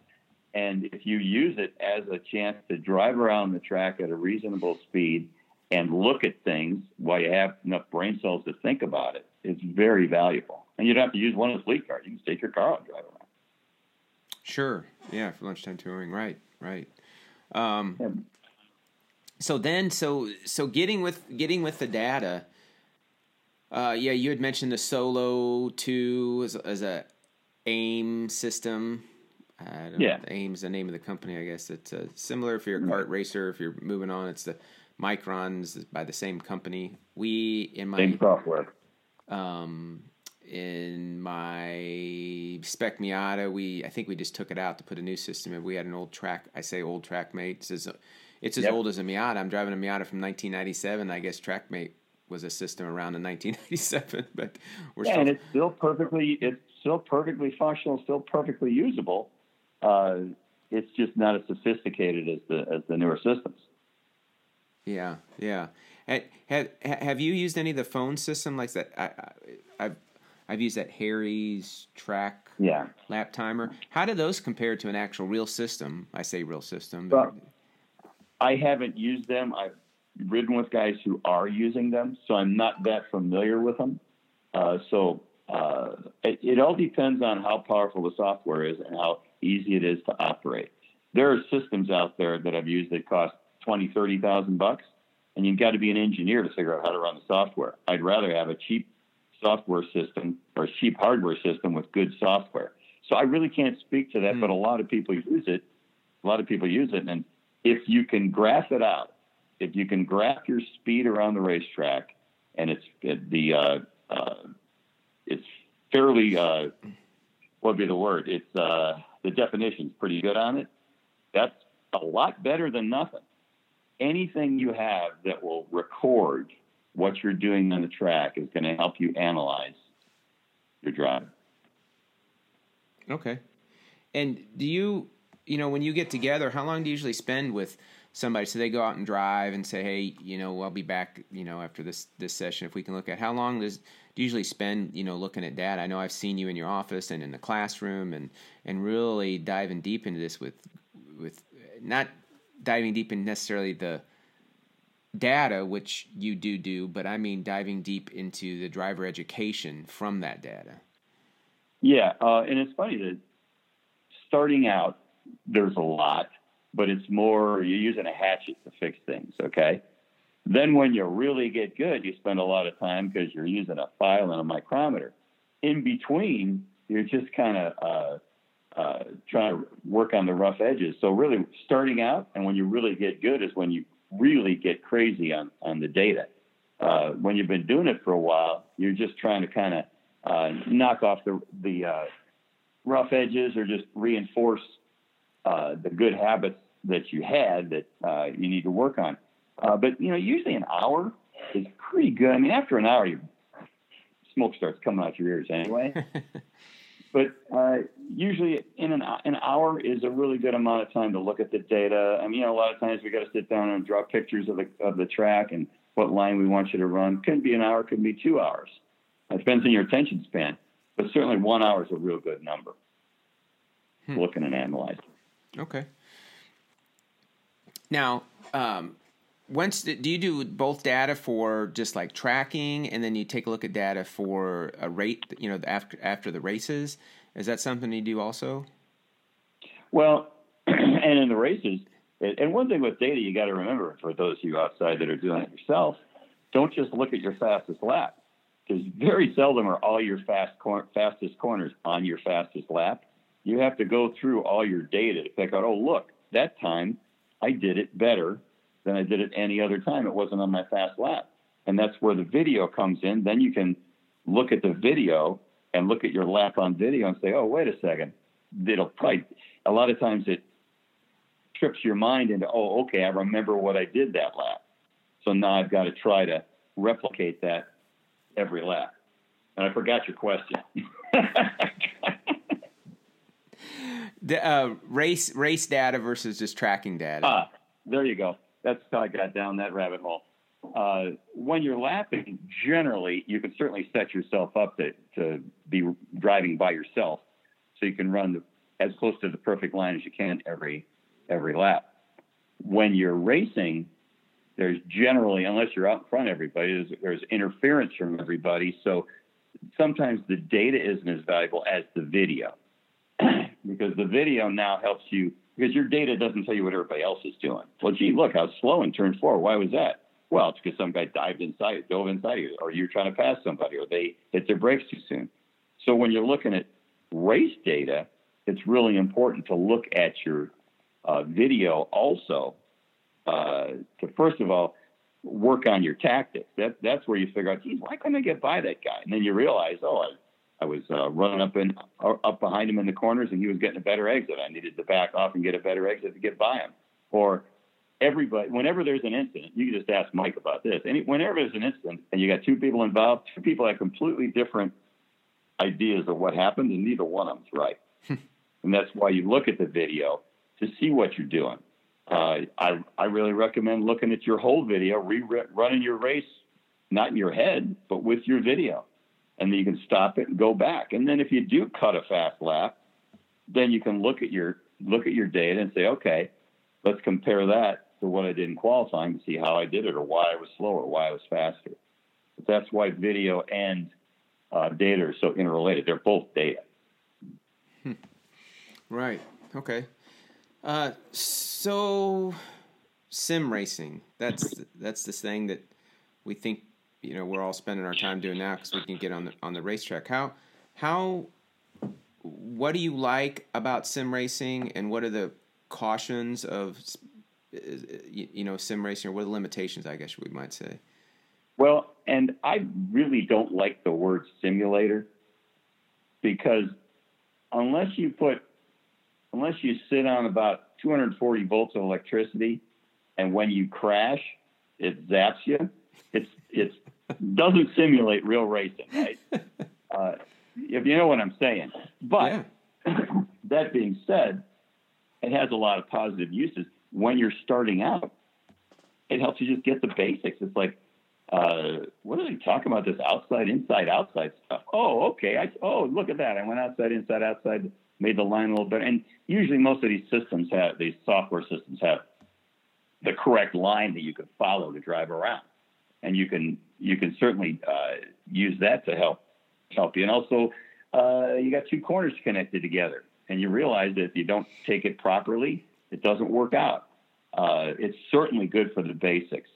And if you use it as a chance to drive around the track at a reasonable speed and look at things while you have enough brain cells to think about it, it's very valuable. And you don't have to use one of the fleet cars. You can take your car out and drive around. sure, yeah, for lunchtime touring, right, right. Um, Yeah. so then, so so getting with getting with the data. Uh, yeah, you had mentioned the Solo Two as, as a AIM system. I don't Yeah. know, AIM is the name of the company, I guess. It's uh, similar if you're a kart racer. If you're moving on, it's the MyChrons by the same company. We in my Same software. um, in my spec Miata, we I think we just took it out to put a new system in. We had an old track. I say old Traqmate. It's as, it's as Yep. old as a Miata. I'm driving a Miata from 1997. I guess Traqmate was a system around in 1997, but we're Yeah, still and it's still perfectly it's still perfectly functional, still perfectly usable. Uh, it's just not as sophisticated as the as the newer systems. Yeah, yeah. Have have you used any of the phone system like that? I, I, I've I've used that Harry's track Yeah. lap timer. How do those compare to an actual real system? I say real system. Well, I haven't used them. I've ridden with guys who are using them, so I'm not that familiar with them. Uh, so uh, it, it all depends on how powerful the software is and how easy it is to operate. There are systems out there that I've used that cost twenty, thirty thousand bucks, and you've got to be an engineer to figure out how to run the software. I'd rather have a cheap software system or a cheap hardware system with good software. So I really can't speak to that, Hmm. but a lot of people use it. A lot of people use it, and if you can graph it out, if you can graph your speed around the racetrack, and it's it, the uh, uh, it's fairly uh, what would be the word? It's uh, the definition's pretty good on it. That's a lot better than nothing. Anything you have that will record what you're doing on the track is going to help you analyze your drive. Okay. And do you, you know, when you get together, how long do you usually spend with somebody so they go out and drive and say hey you know i'll be back you know after this this session if we can look at how long does do you usually spend you know looking at data i know i've seen you in your office and in the classroom and and really diving deep into this with with not diving deep in necessarily the data which you do do but i mean diving deep into the driver education from that data yeah uh, and it's funny that starting out there's a lot but it's more you're using a hatchet to fix things. Okay. Then when you really get good, you spend a lot of time because you're using a file and a micrometer. In between, you're just kind of uh, uh, trying to work on the rough edges. So really, starting out and when you really get good is when you really get crazy on on the data. Uh, when you've been doing it for a while, you're just trying to kind of uh, knock off the the uh, rough edges or just reinforce uh, the good habits that you had that you need to work on. But you know, usually an hour is pretty good. I mean, after an hour, your smoke starts coming out your ears anyway. but uh, usually, in an an hour is a really good amount of time to look at the data. I mean, you know, a lot of times we got to sit down and draw pictures of the of the track and what line we want you to run. Could be an hour, could be two hours. It depends on your attention span. But certainly, one hour is a real good number. Hmm. Looking and analyzing. Okay. Now, um, once do you do both data for just like tracking, and then you take a look at data for a rate? You know, after after the races, is that something you do also? Well, and in the races, and one thing with data you got to remember for those of you outside that are doing it yourself, don't just look at your fastest lap because very seldom are all your fast cor- fastest corners on your fastest lap. You have to go through all your data to pick out. Oh, look, that time I did it better than I did it any other time. It wasn't on my fast lap. And that's where the video comes in. Then you can look at the video and look at your lap on video and say, oh, wait a second. It'll probably, a lot of times it trips your mind into, oh, okay, I remember what I did that lap. So now I've got to try to replicate that every lap. And I forgot your question. the uh, race race data versus just tracking data. Ah, there you go. That's how I got down that rabbit hole. Uh, when you're lapping, generally, you can certainly set yourself up to, to be driving by yourself, so you can run the, as close to the perfect line as you can every every lap. When you're racing, there's generally, unless you're out in front of everybody, there's, there's interference from everybody. So sometimes the data isn't as valuable as the video. because the video now helps you because your data doesn't tell you what everybody else is doing. Well, gee, look, was slow in turn four. Why was that? Well, it's because some guy dived inside, dove inside you, or you're trying to pass somebody, or they hit their brakes too soon. So when you're looking at race data, it's really important to look at your uh, video also uh, to first of all work on your tactics. That that's where you figure out, geez, why couldn't I get by that guy? And then you realize, oh, I I was uh, running up and uh, up behind him in the corners, and he was getting a better exit. I needed to back off and get a better exit to get by him. Or everybody, whenever there's an incident, you can just ask Mike about this. Any, whenever there's an incident and you got two people involved, two people have completely different ideas of what happened, and neither one of them's right. and that's why you look at the video to see what you're doing. Uh, I I really recommend looking at your whole video, re- running your race, not in your head, but with your video and then you can stop it and go back. And then if you do cut a fast lap, then you can look at your look at your data and say, okay, let's compare that to what I did in qualifying to see how I did it or why I was slower, why I was faster. But that's why video and uh, data are so interrelated. They're both data. Hmm. Right. Okay. Uh, so sim racing. That's that's this thing that we think you know we're all spending our time doing now because we can get on the on the racetrack. How how what do you like about sim racing, and what are the cautions of you know sim racing, or what are the limitations? I guess we might say. Well, and I really don't like the word simulator because unless you put unless you sit on about 240 volts of electricity and when you crash it zaps you it's it's doesn't simulate real racing, right? Uh, if you know what I'm saying. But yeah. that being said, it has a lot of positive uses. when you're starting out, it helps you just get the basics. It's like, uh, what are they talking about? This outside, inside, outside stuff. Oh, okay. I, oh, look at that. I went outside, inside, outside, made the line a little better. And usually, most of these systems have these software systems have the correct line that you could follow to drive around, and you can you can certainly uh, use that to help help you. And also, uh, you got two corners connected together, and you realize that if you don't take it properly, it doesn't work out. Uh, it's certainly good for the basics.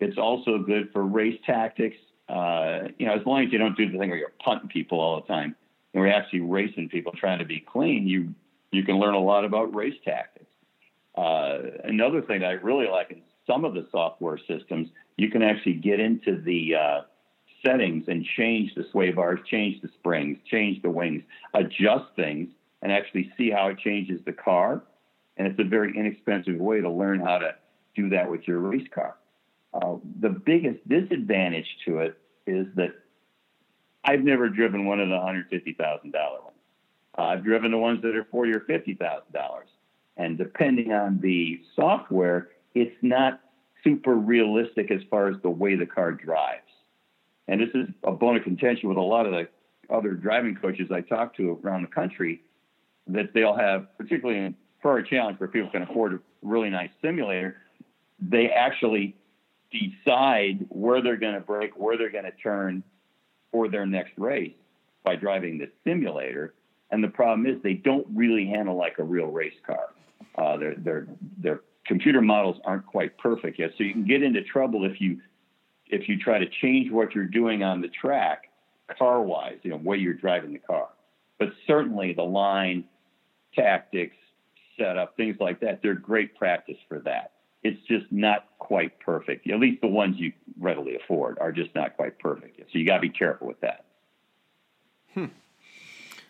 It's also good for race tactics. Uh, you know, as long as you don't do the thing where you're punting people all the time, and we're actually racing people trying to be clean, you you can learn a lot about race tactics. Uh, another thing that I really like in some of the software systems, you can actually get into the uh, settings and change the sway bars, change the springs, change the wings, adjust things, and actually see how it changes the car. And it's a very inexpensive way to learn how to do that with your race car. Uh, the biggest disadvantage to it is that I've never driven one of the $150,000 ones. Uh, I've driven the ones that are forty or fifty thousand dollars, and depending on the software, it's not super realistic as far as the way the car drives. And this is a bone of contention with a lot of the other driving coaches I talk to around the country that they'll have, particularly in for a challenge where people can afford a really nice simulator, they actually decide where they're going to break, where they're going to turn for their next race by driving the simulator. And the problem is they don't really handle like a real race car. Uh, their their their computer models aren't quite perfect yet, so you can get into trouble if you if you try to change what you're doing on the track car wise, you know, way you're driving the car. But certainly the line, tactics, setup, things like that, they're great practice for that. It's just not quite perfect. At least the ones you readily afford are just not quite perfect. So you got to be careful with that. Hmm.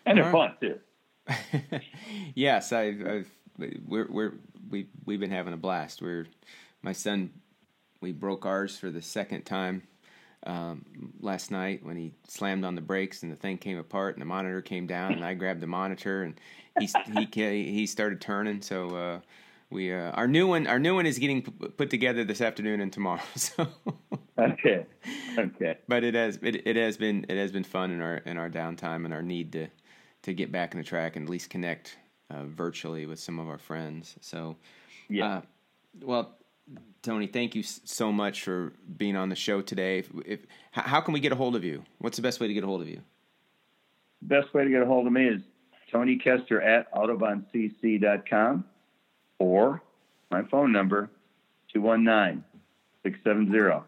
And they're fun too. yes, I've, I've, we're we're we we've been having a blast. We're my son, we broke ours for the second time um, last night when he slammed on the brakes and the thing came apart and the monitor came down and I grabbed the monitor and he he he started turning. So uh, we uh, our new one our new one is getting put together this afternoon and tomorrow. So okay, okay. But it has it, it has been it has been fun in our in our downtime and our need to to get back in the track and at least connect uh, virtually with some of our friends. So yeah. Uh, well, Tony, thank you so much for being on the show today. If, if, how can we get a hold of you? What's the best way to get a hold of you? Best way to get a hold of me is Tony Kester at AutobahnCC.com or my phone number, 219 670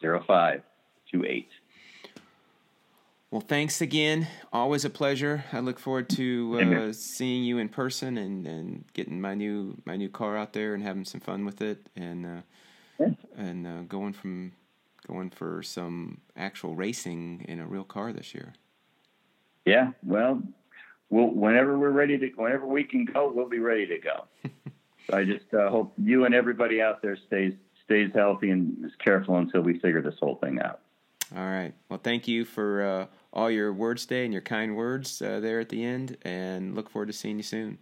0528. Well, thanks again. Always a pleasure. I look forward to uh, seeing you in person and, and getting my new my new car out there and having some fun with it and uh, yeah. and uh, going from going for some actual racing in a real car this year. Yeah, well, we'll, whenever we're ready to, whenever we can go, we'll be ready to go. so I just uh, hope you and everybody out there stays stays healthy and is careful until we figure this whole thing out. All right. Well, thank you for uh, all your words today and your kind words uh, there at the end, and look forward to seeing you soon.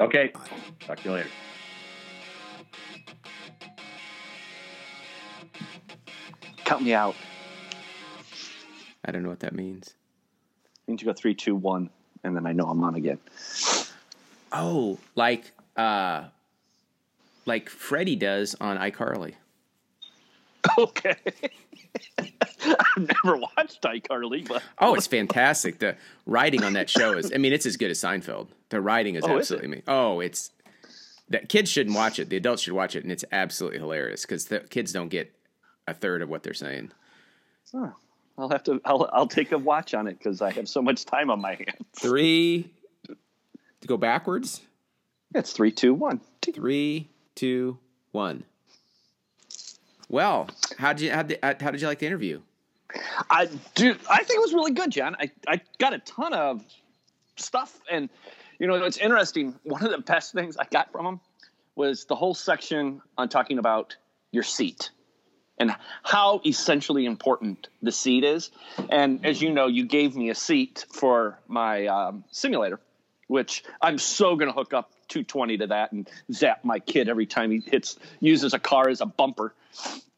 Okay. Talk to you later. Count me out. I don't know what that means. It means you go three, two, one and then I know I'm on again. Oh, like uh, like Freddie does on iCarly. Okay. I've never watched iCarly, but oh, it's fantastic. The writing on that show is, I mean, it's as good as Seinfeld. The writing is oh, absolutely, is oh, it's that kids shouldn't watch it. The adults should watch it, and it's absolutely hilarious because the kids don't get a third of what they're saying. Huh. I'll have to. I'll I'll take a watch on it because I have so much time on my hands. Three. To go backwards. It's three, two, one. Three, two, one. Well, how did you how did, uh, how did you like the interview? I do. I think it was really good, John. I I got a ton of stuff, and you know it's interesting. One of the best things I got from him was the whole section on talking about your seat and how essentially important the seat is. And as you know, you gave me a seat for my um, simulator, which I'm so going to hook up 220 to that and zap my kid every time he hits uses a car as a bumper.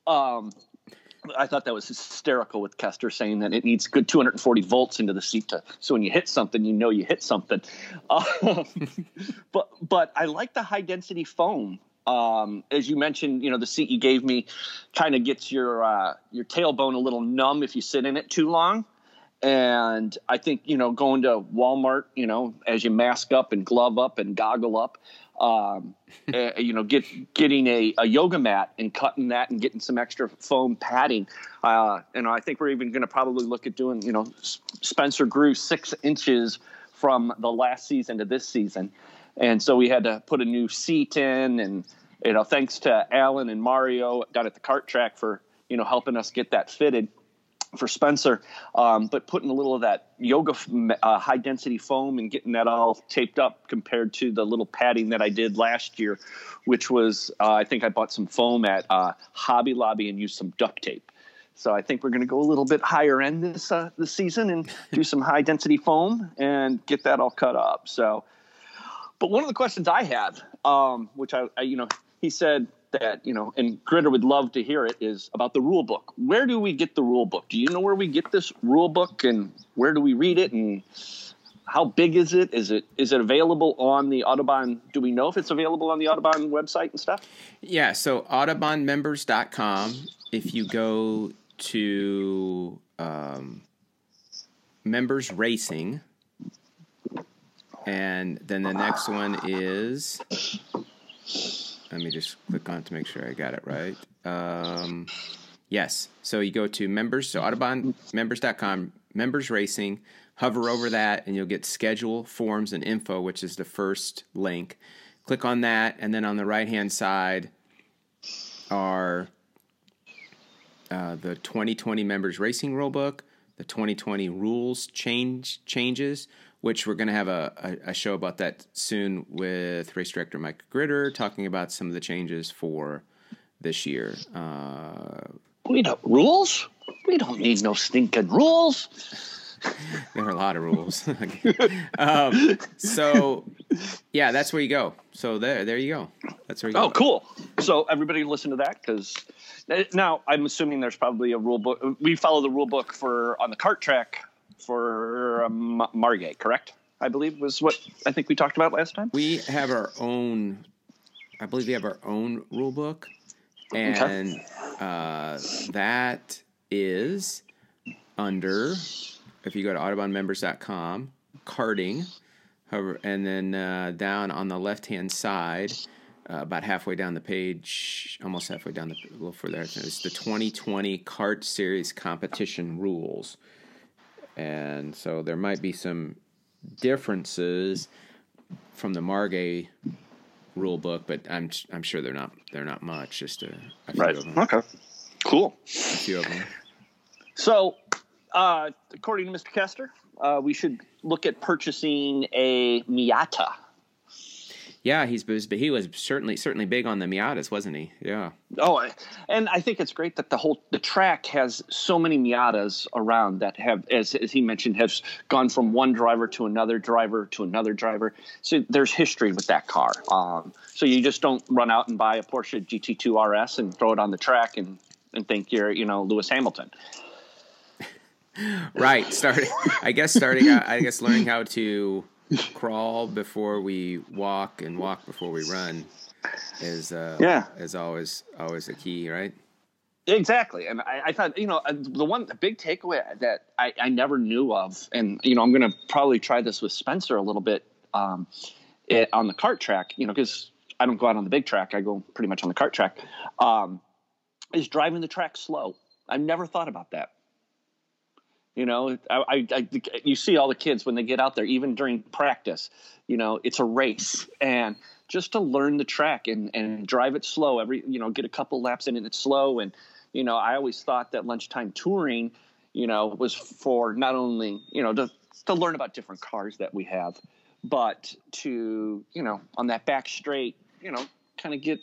Um, I thought that was hysterical with Kester saying that it needs good 240 volts into the seat to so when you hit something, you know you hit something. Uh, but but I like the high density foam. Um, as you mentioned, you know the seat you gave me kind of gets your uh, your tailbone a little numb if you sit in it too long. And I think you know going to Walmart, you know, as you mask up and glove up and goggle up, um, uh, you know, get getting a, a, yoga mat and cutting that and getting some extra foam padding. Uh, and I think we're even going to probably look at doing, you know, Spencer grew six inches from the last season to this season. And so we had to put a new seat in and, you know, thanks to Alan and Mario down at the kart track for, you know, helping us get that fitted for Spencer, um, but putting a little of that yoga uh, high density foam and getting that all taped up compared to the little padding that I did last year, which was uh, I think I bought some foam at uh, Hobby Lobby and used some duct tape. So I think we're going to go a little bit higher end this uh, this season and do some high density foam and get that all cut up. So, but one of the questions I have, um, which I, I you know he said that you know and gritter would love to hear it is about the rule book. Where do we get the rule book? Do you know where we get this rule book and where do we read it and how big is it? Is it is it available on the Autobahn do we know if it's available on the Autobahn website and stuff? Yeah so autobahnmembers.com if you go to um, members racing and then the next one is let me just click on to make sure I got it right. Um, yes. So you go to members, so AutobahnMembers.com, members racing, hover over that, and you'll get schedule, forms, and info, which is the first link. Click on that, and then on the right hand side are uh, the 2020 members racing rulebook, the 2020 rules change changes, which we're going to have a, a, a, show about that soon with race director Mike Gritter talking about some of the changes for this year. Uh, we don't rules. We don't need no stinking rules. there are a lot of rules. um, so, yeah, that's where you go. So there, there you go. That's where you oh, go. Oh, cool. So everybody listen to that because now I'm assuming there's probably a rule book. We follow the rule book for on the kart track for um, Margay, correct? I believe was what I think we talked about last time. We have our own. I believe we have our own rule book, and okay. uh, that is under. If you go to autobahnmembers.com, karting, however, and then uh, down on the left hand side, uh, about halfway down the page, almost halfway down the a little further, it's the 2020 Kart Series competition rules and so there might be some differences from the Margay rule book, but I'm I'm sure they're not they're not much. Just a, a few right. of them. Okay. Cool. A few of them. So, uh, according to Mr. Kester, uh, we should look at purchasing a Miata yeah, he's but he was certainly certainly big on the Miatas, wasn't he? Yeah. Oh, and I think it's great that the whole the track has so many Miatas around that have, as, as he mentioned, have gone from one driver to another driver to another driver. So there's history with that car. Um, so you just don't run out and buy a Porsche GT2 RS and throw it on the track and and think you're you know Lewis Hamilton. right. Starting, I guess starting. I guess learning how to crawl before we walk and walk before we run is uh, yeah is always always a key, right? Exactly, and I, I thought you know uh, the one the big takeaway that I, I never knew of, and you know I'm going to probably try this with Spencer a little bit um, it, on the kart track, you know, because I don't go out on the big track, I go pretty much on the kart track. Um, is driving the track slow. I've never thought about that. You know, I, I, I, you see all the kids when they get out there, even during practice. You know, it's a race, and just to learn the track and and drive it slow. Every you know, get a couple laps in and it's slow. And you know, I always thought that lunchtime touring, you know, was for not only you know to to learn about different cars that we have, but to you know on that back straight, you know, kind of get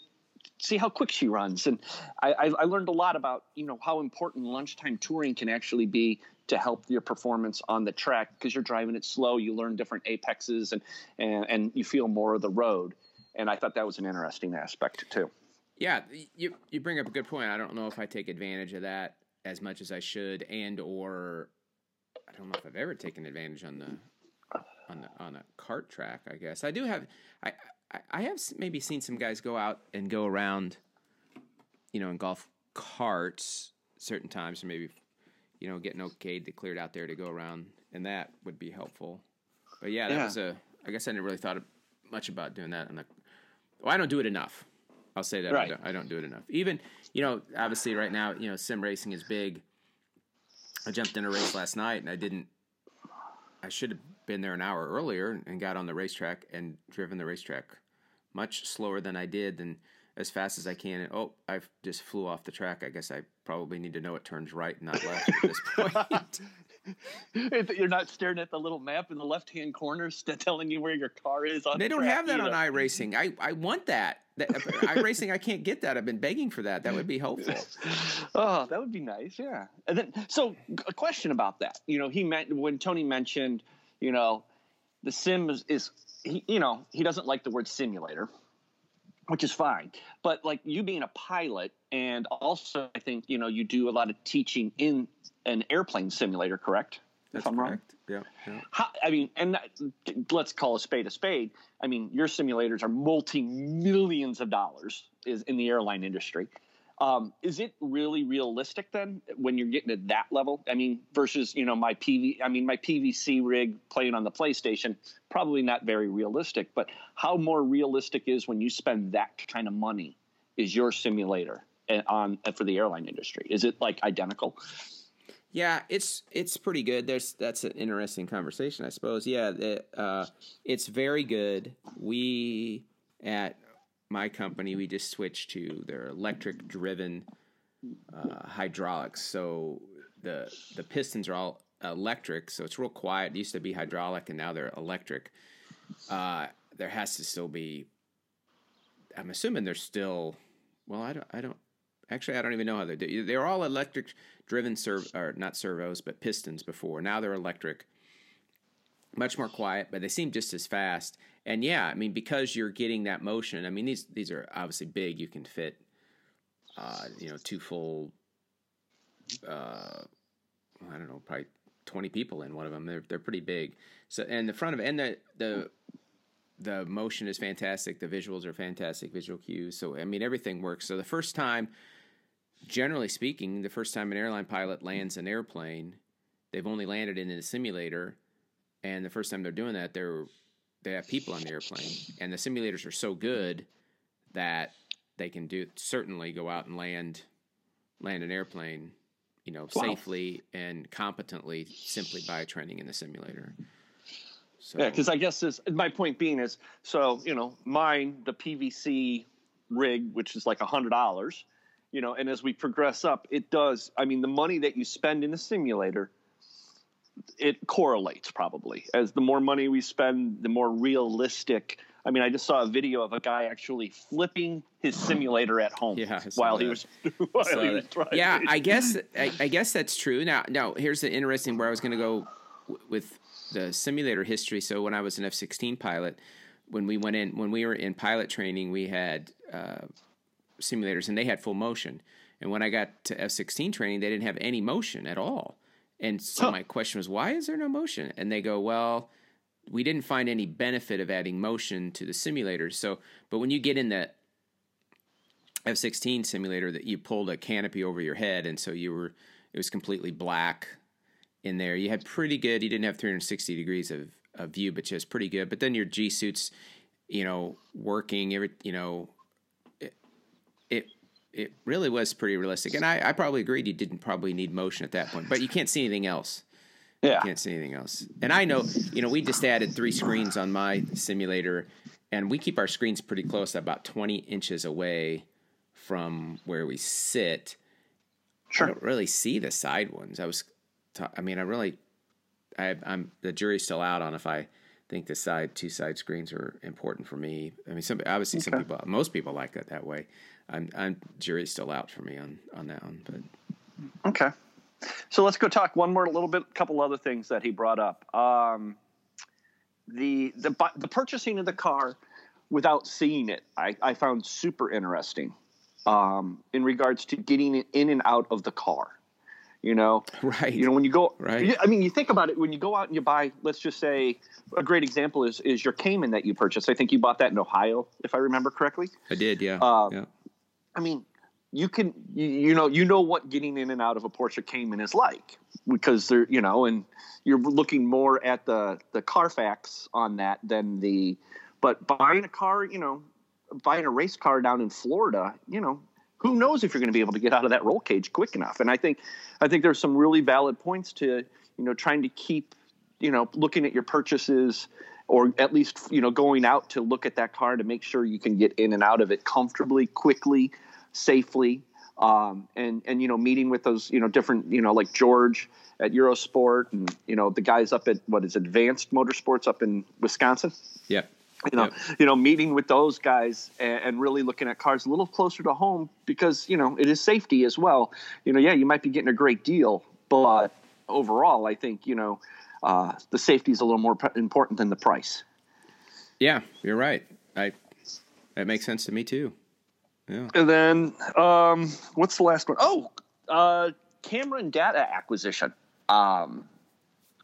see how quick she runs. And I, I, learned a lot about you know how important lunchtime touring can actually be to help your performance on the track because you're driving it slow. You learn different apexes and, and and you feel more of the road. and I thought that was an interesting aspect too. Yeah, you you bring up a good point. I don't know if I take advantage of that as much as I should, and or I don't know if I've ever taken advantage on the on the on a kart track. I guess I do have. I I, have maybe seen some guys go out and go around, you know, in golf carts certain times, or maybe you know getting okayed to cleared out there to go around, and that would be helpful. But yeah, that Yeah. was a. I guess I never really thought much about doing that on the. Well, I don't do it enough. I'll say that I, don't, I don't do it enough. Even you know, obviously, right now, you know, sim racing is big. I jumped in a race last night, and I didn't. I should have been there an hour earlier and got on the racetrack and driven the racetrack much slower than I did and as fast as I can. And oh, I just flew off the track. I guess I probably need to know it turns right, not left at this point. If You're not staring at the little map in the left-hand corner, st- telling you where your car is on. they the don't have that on iRacing. I, I want that. that uh, iRacing, I can't get that. I've been begging for that. That would be helpful. Oh, that would be nice. Yeah. And then, so a question about that. You know, he meant when Tony mentioned, you know, the sim is, is he, you know, he doesn't like the word simulator, which is fine. But like you being a pilot, and also I think you know you do a lot of teaching in an airplane simulator, correct? That's if I'm wrong. Yeah, yeah. How, I mean, and that, let's call a spade a spade. I mean, your simulators are multi millions of dollars is in the airline industry. Um, is it really realistic then when you're getting at that level? I mean, versus you know my PV, I mean my PVC rig playing on the PlayStation, probably not very realistic. But how more realistic is when you spend that kind of money? Is your simulator eh, on for the airline industry? Is it like identical? Yeah, it's it's pretty good. There's that's an interesting conversation, I suppose. Yeah, the, uh, it's very good. We at my company we just switched to their electric driven uh, hydraulics. So the the pistons are all electric, so it's real quiet. It used to be hydraulic, and now they're electric. Uh, there has to still be. I'm assuming there's still. Well, I don't. I don't. Actually, I don't even know how they do. They were all electric driven serv or not servos, but pistons before. Now they're electric. Much more quiet, but they seem just as fast. And yeah, I mean, because you're getting that motion. I mean, these these are obviously big. You can fit, uh, you know, two full. Uh, I don't know, probably twenty people in one of them. They're they're pretty big. So and the front of and the the the motion is fantastic. The visuals are fantastic. Visual cues. So I mean, everything works. So the first time, generally speaking, the first time an airline pilot lands an airplane, they've only landed in a simulator, and the first time they're doing that, they're they have people on the airplane, and the simulators are so good that they can do certainly go out and land land an airplane, you know, Wow. safely and competently simply by training in the simulator. So, Yeah, because I guess this, my point being is so you know mine the PVC rig, which is like a hundred dollars, you know, and as we progress up, it does. I mean, the money that you spend in the simulator, it correlates probably as the more money we spend, the more realistic. I mean, I just saw a video of a guy actually flipping his simulator at home Yeah, while he was while he was that- driving. yeah, I guess I, I guess that's true. Now, now here's the interesting where I was going to go w- with the simulator history. So when I was an F sixteen pilot, when we went in, when we were in pilot training, we had uh, simulators and they had full motion. And when I got to F sixteen training, they didn't have any motion at all. And so Huh. my question was, why is there no motion? And they go, well, we didn't find any benefit of adding motion to the simulator. So, but when you get in the F sixteen simulator that you pulled a canopy over your head, and so you were it was completely black in there. You had pretty good. You didn't have three hundred sixty degrees of, of view, but was pretty good. But then your G suits, you know, working every you know, it it, it really was pretty realistic. And I, I probably agreed you didn't probably need motion at that point, but you can't see anything else yeah. You can't see anything else. And I know, you know, we just added three screens on my simulator, and we keep our screens pretty close, about 20 inches away from where we sit. Sure. I don't really see the side ones. I was, ta- I mean, I really, I, I'm the jury's still out on if I think the side two side screens are important for me. I mean, some obviously some people, most people like it that way. I'm, I'm jury's still out for me on on that one, but Okay. So let's go talk one more little bit, couple other things that he brought up. Um, the the the purchasing of the car. without seeing it, I, I found super interesting um, in regards to getting it in and out of the car. You know, Right. You know, when you go, Right. I mean, you think about it when you go out and you buy. Let's just say a great example is is your Cayman that you purchased. I think you bought that in Ohio, if I remember correctly. I did, yeah. Uh, yeah. I mean, you can you, you know you know what getting in and out of a Porsche Cayman is like because they're you know and you're looking more at the the Carfax on that than the but buying a car you know buying a race car down in Florida you know who knows if you're going to be able to get out of that roll cage quick enough? And I think I think there's some really valid points to you know trying to keep you know looking at your purchases or at least you know going out to look at that car to make sure you can get in and out of it comfortably quickly safely um, and and you know meeting with those you know different you know like george at eurosport and you know the guys up at what is advanced motorsports up in wisconsin Yeah. you know, you know, meeting with those guys and, and really looking at cars a little closer to home because you know it is safety as well. You know, yeah, you might be getting a great deal, but overall, I think you know uh, the safety is a little more important than the price. Yeah, you're right. I that makes sense to me too. Yeah. And then um, what's the last one? Oh, uh, camera and data acquisition. Um,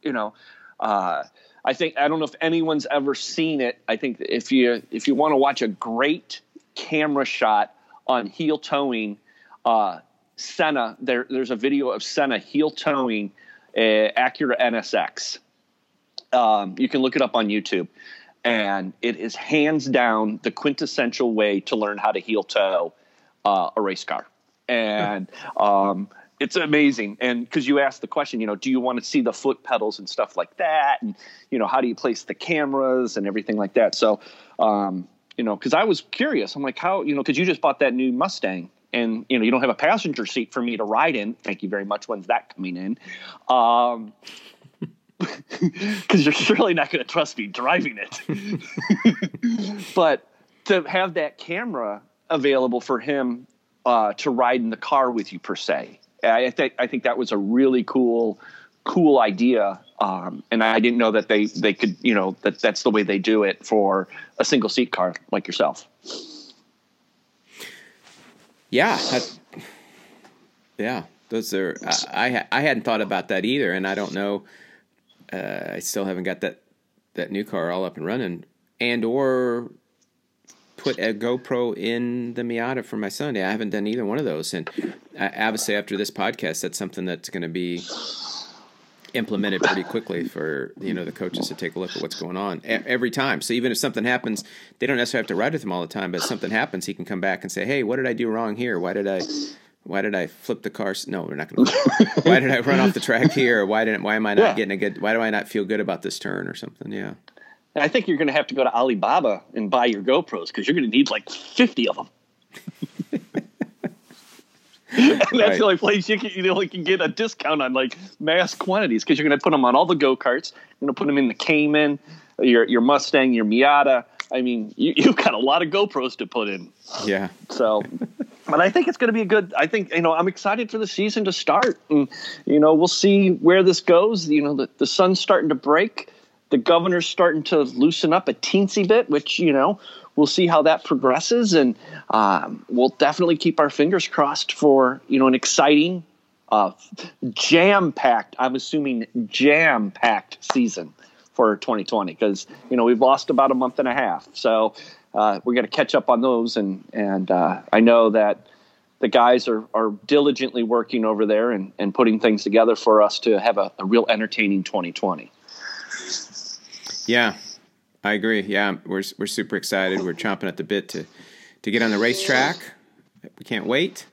you know, uh, I think I don't know if anyone's ever seen it. I think if you if you want to watch a great camera shot on heel toeing, uh, Senna, there there's a video of Senna heel toeing Acura NSX. Um, you can look it up on YouTube, and it is hands down the quintessential way to learn how to heel toe uh, a race car, and um, it's amazing. And because you asked the question, you know, do you want to see the foot pedals and stuff like that, and you know, how do you place the cameras and everything like that? So, um, you know, because I was curious, I'm like, how, you know, because you just bought that new Mustang. And you know you don't have a passenger seat for me to ride in. Thank you very much. When's that coming in? Um, because you're surely not going to trust me driving it. but to have that camera available for him uh, to ride in the car with you per se, I think I think that was a really cool cool idea. Um, and I didn't know that they they could you know that that's the way they do it for a single seat car like yourself. Yeah. yeah. Those are I I, hadn't thought about that either, and I don't know. Uh, I still haven't got that that new car all up and running, and or put a GoPro in the Miata for my. Yeah, I haven't done either one of those, and uh, obviously after this podcast, that's something that's going to be implemented pretty quickly for you know the coaches to take a look at what's going on every time. So even if something happens, they don't necessarily have to ride with him all the time. But if something happens, he can come back and say, "Hey, what did I do wrong here? Why did I?" Why did I flip the car? No, we're not going to. Why did I run off the track here? Why didn't? Why am I not Yeah. getting a good? Why do I not feel good about this turn or something? Yeah. And I think you're going to have to go to Alibaba and buy your GoPros because you're going to need like 50 of them. and that's Right. the only place you can you only can get a discount on like mass quantities because you're going to put them on all the go karts. You're going to put them in the Cayman, your your Mustang, your Miata. I mean, you, you've got a lot of GoPros to put in. Yeah. So, but I think it's going to be a good. I think you know I'm excited for the season to start, and you know we'll see where this goes. You know the the sun's starting to break, the governor's starting to loosen up a teensy bit, which you know we'll see how that progresses, and um, we'll definitely keep our fingers crossed for you know an exciting, uh, jam packed. I'm assuming jam packed season for 2020 because you know we've lost about a month and a half, so uh, we're going to catch up on those. And and uh, I know that the guys are are diligently working over there and, and putting things together for us to have a, a real entertaining 2020. Yeah, I agree. Yeah, we're we're super excited. We're chomping at the bit to to get on the racetrack. We can't wait.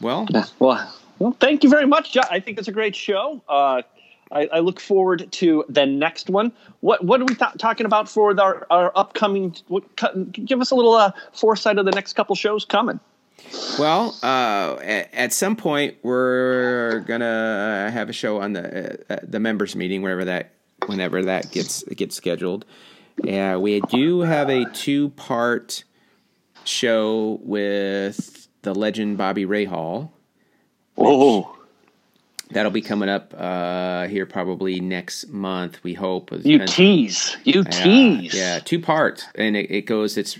Well, Well, well, thank you very much. I think it's a great show. Uh, I, I look forward to the next one. What what are we th- talking about for our, our upcoming? What, give us a little uh, foresight of the next couple shows coming. well, uh, at, at some point we're gonna have a show on the uh, the members meeting, wherever that whenever that gets gets scheduled. Yeah, we do have a two part show with the legend Bobby Rahal. Oh, that'll be coming up uh, here probably next month. We hope. You tease. You yeah, tease. Yeah, two parts, and it, it goes. It's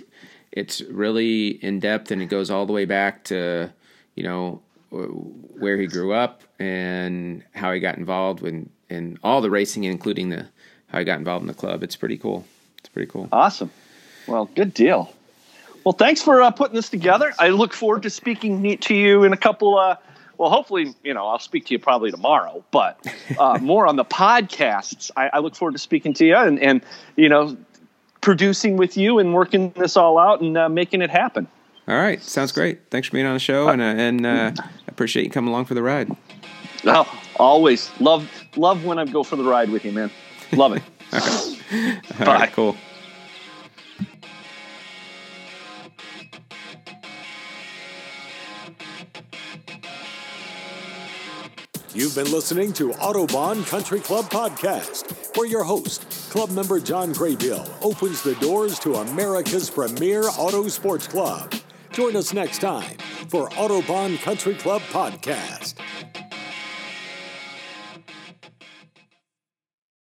it's really in depth, and it goes all the way back to you know where he grew up and how he got involved in in all the racing, including the how I got involved in the club. It's pretty cool. It's pretty cool. Awesome. Well, good deal. Well, thanks for uh, putting this together. I look forward to speaking to you in a couple. Uh, well, hopefully, you know, I'll speak to you probably tomorrow, but uh, more on the podcasts. I, I look forward to speaking to you and, and you know, producing with you and working this all out and uh, making it happen. All right, sounds great. Thanks for being on the show, and uh, and uh, I appreciate you coming along for the ride. Oh, always love love when I go for the ride with you, man. Love it. All Bye. right, cool. You've been listening to Autobahn Country Club Podcast, where your host, club member John Graybill, opens the doors to America's premier auto sports club. Join us next time for Autobahn Country Club Podcast.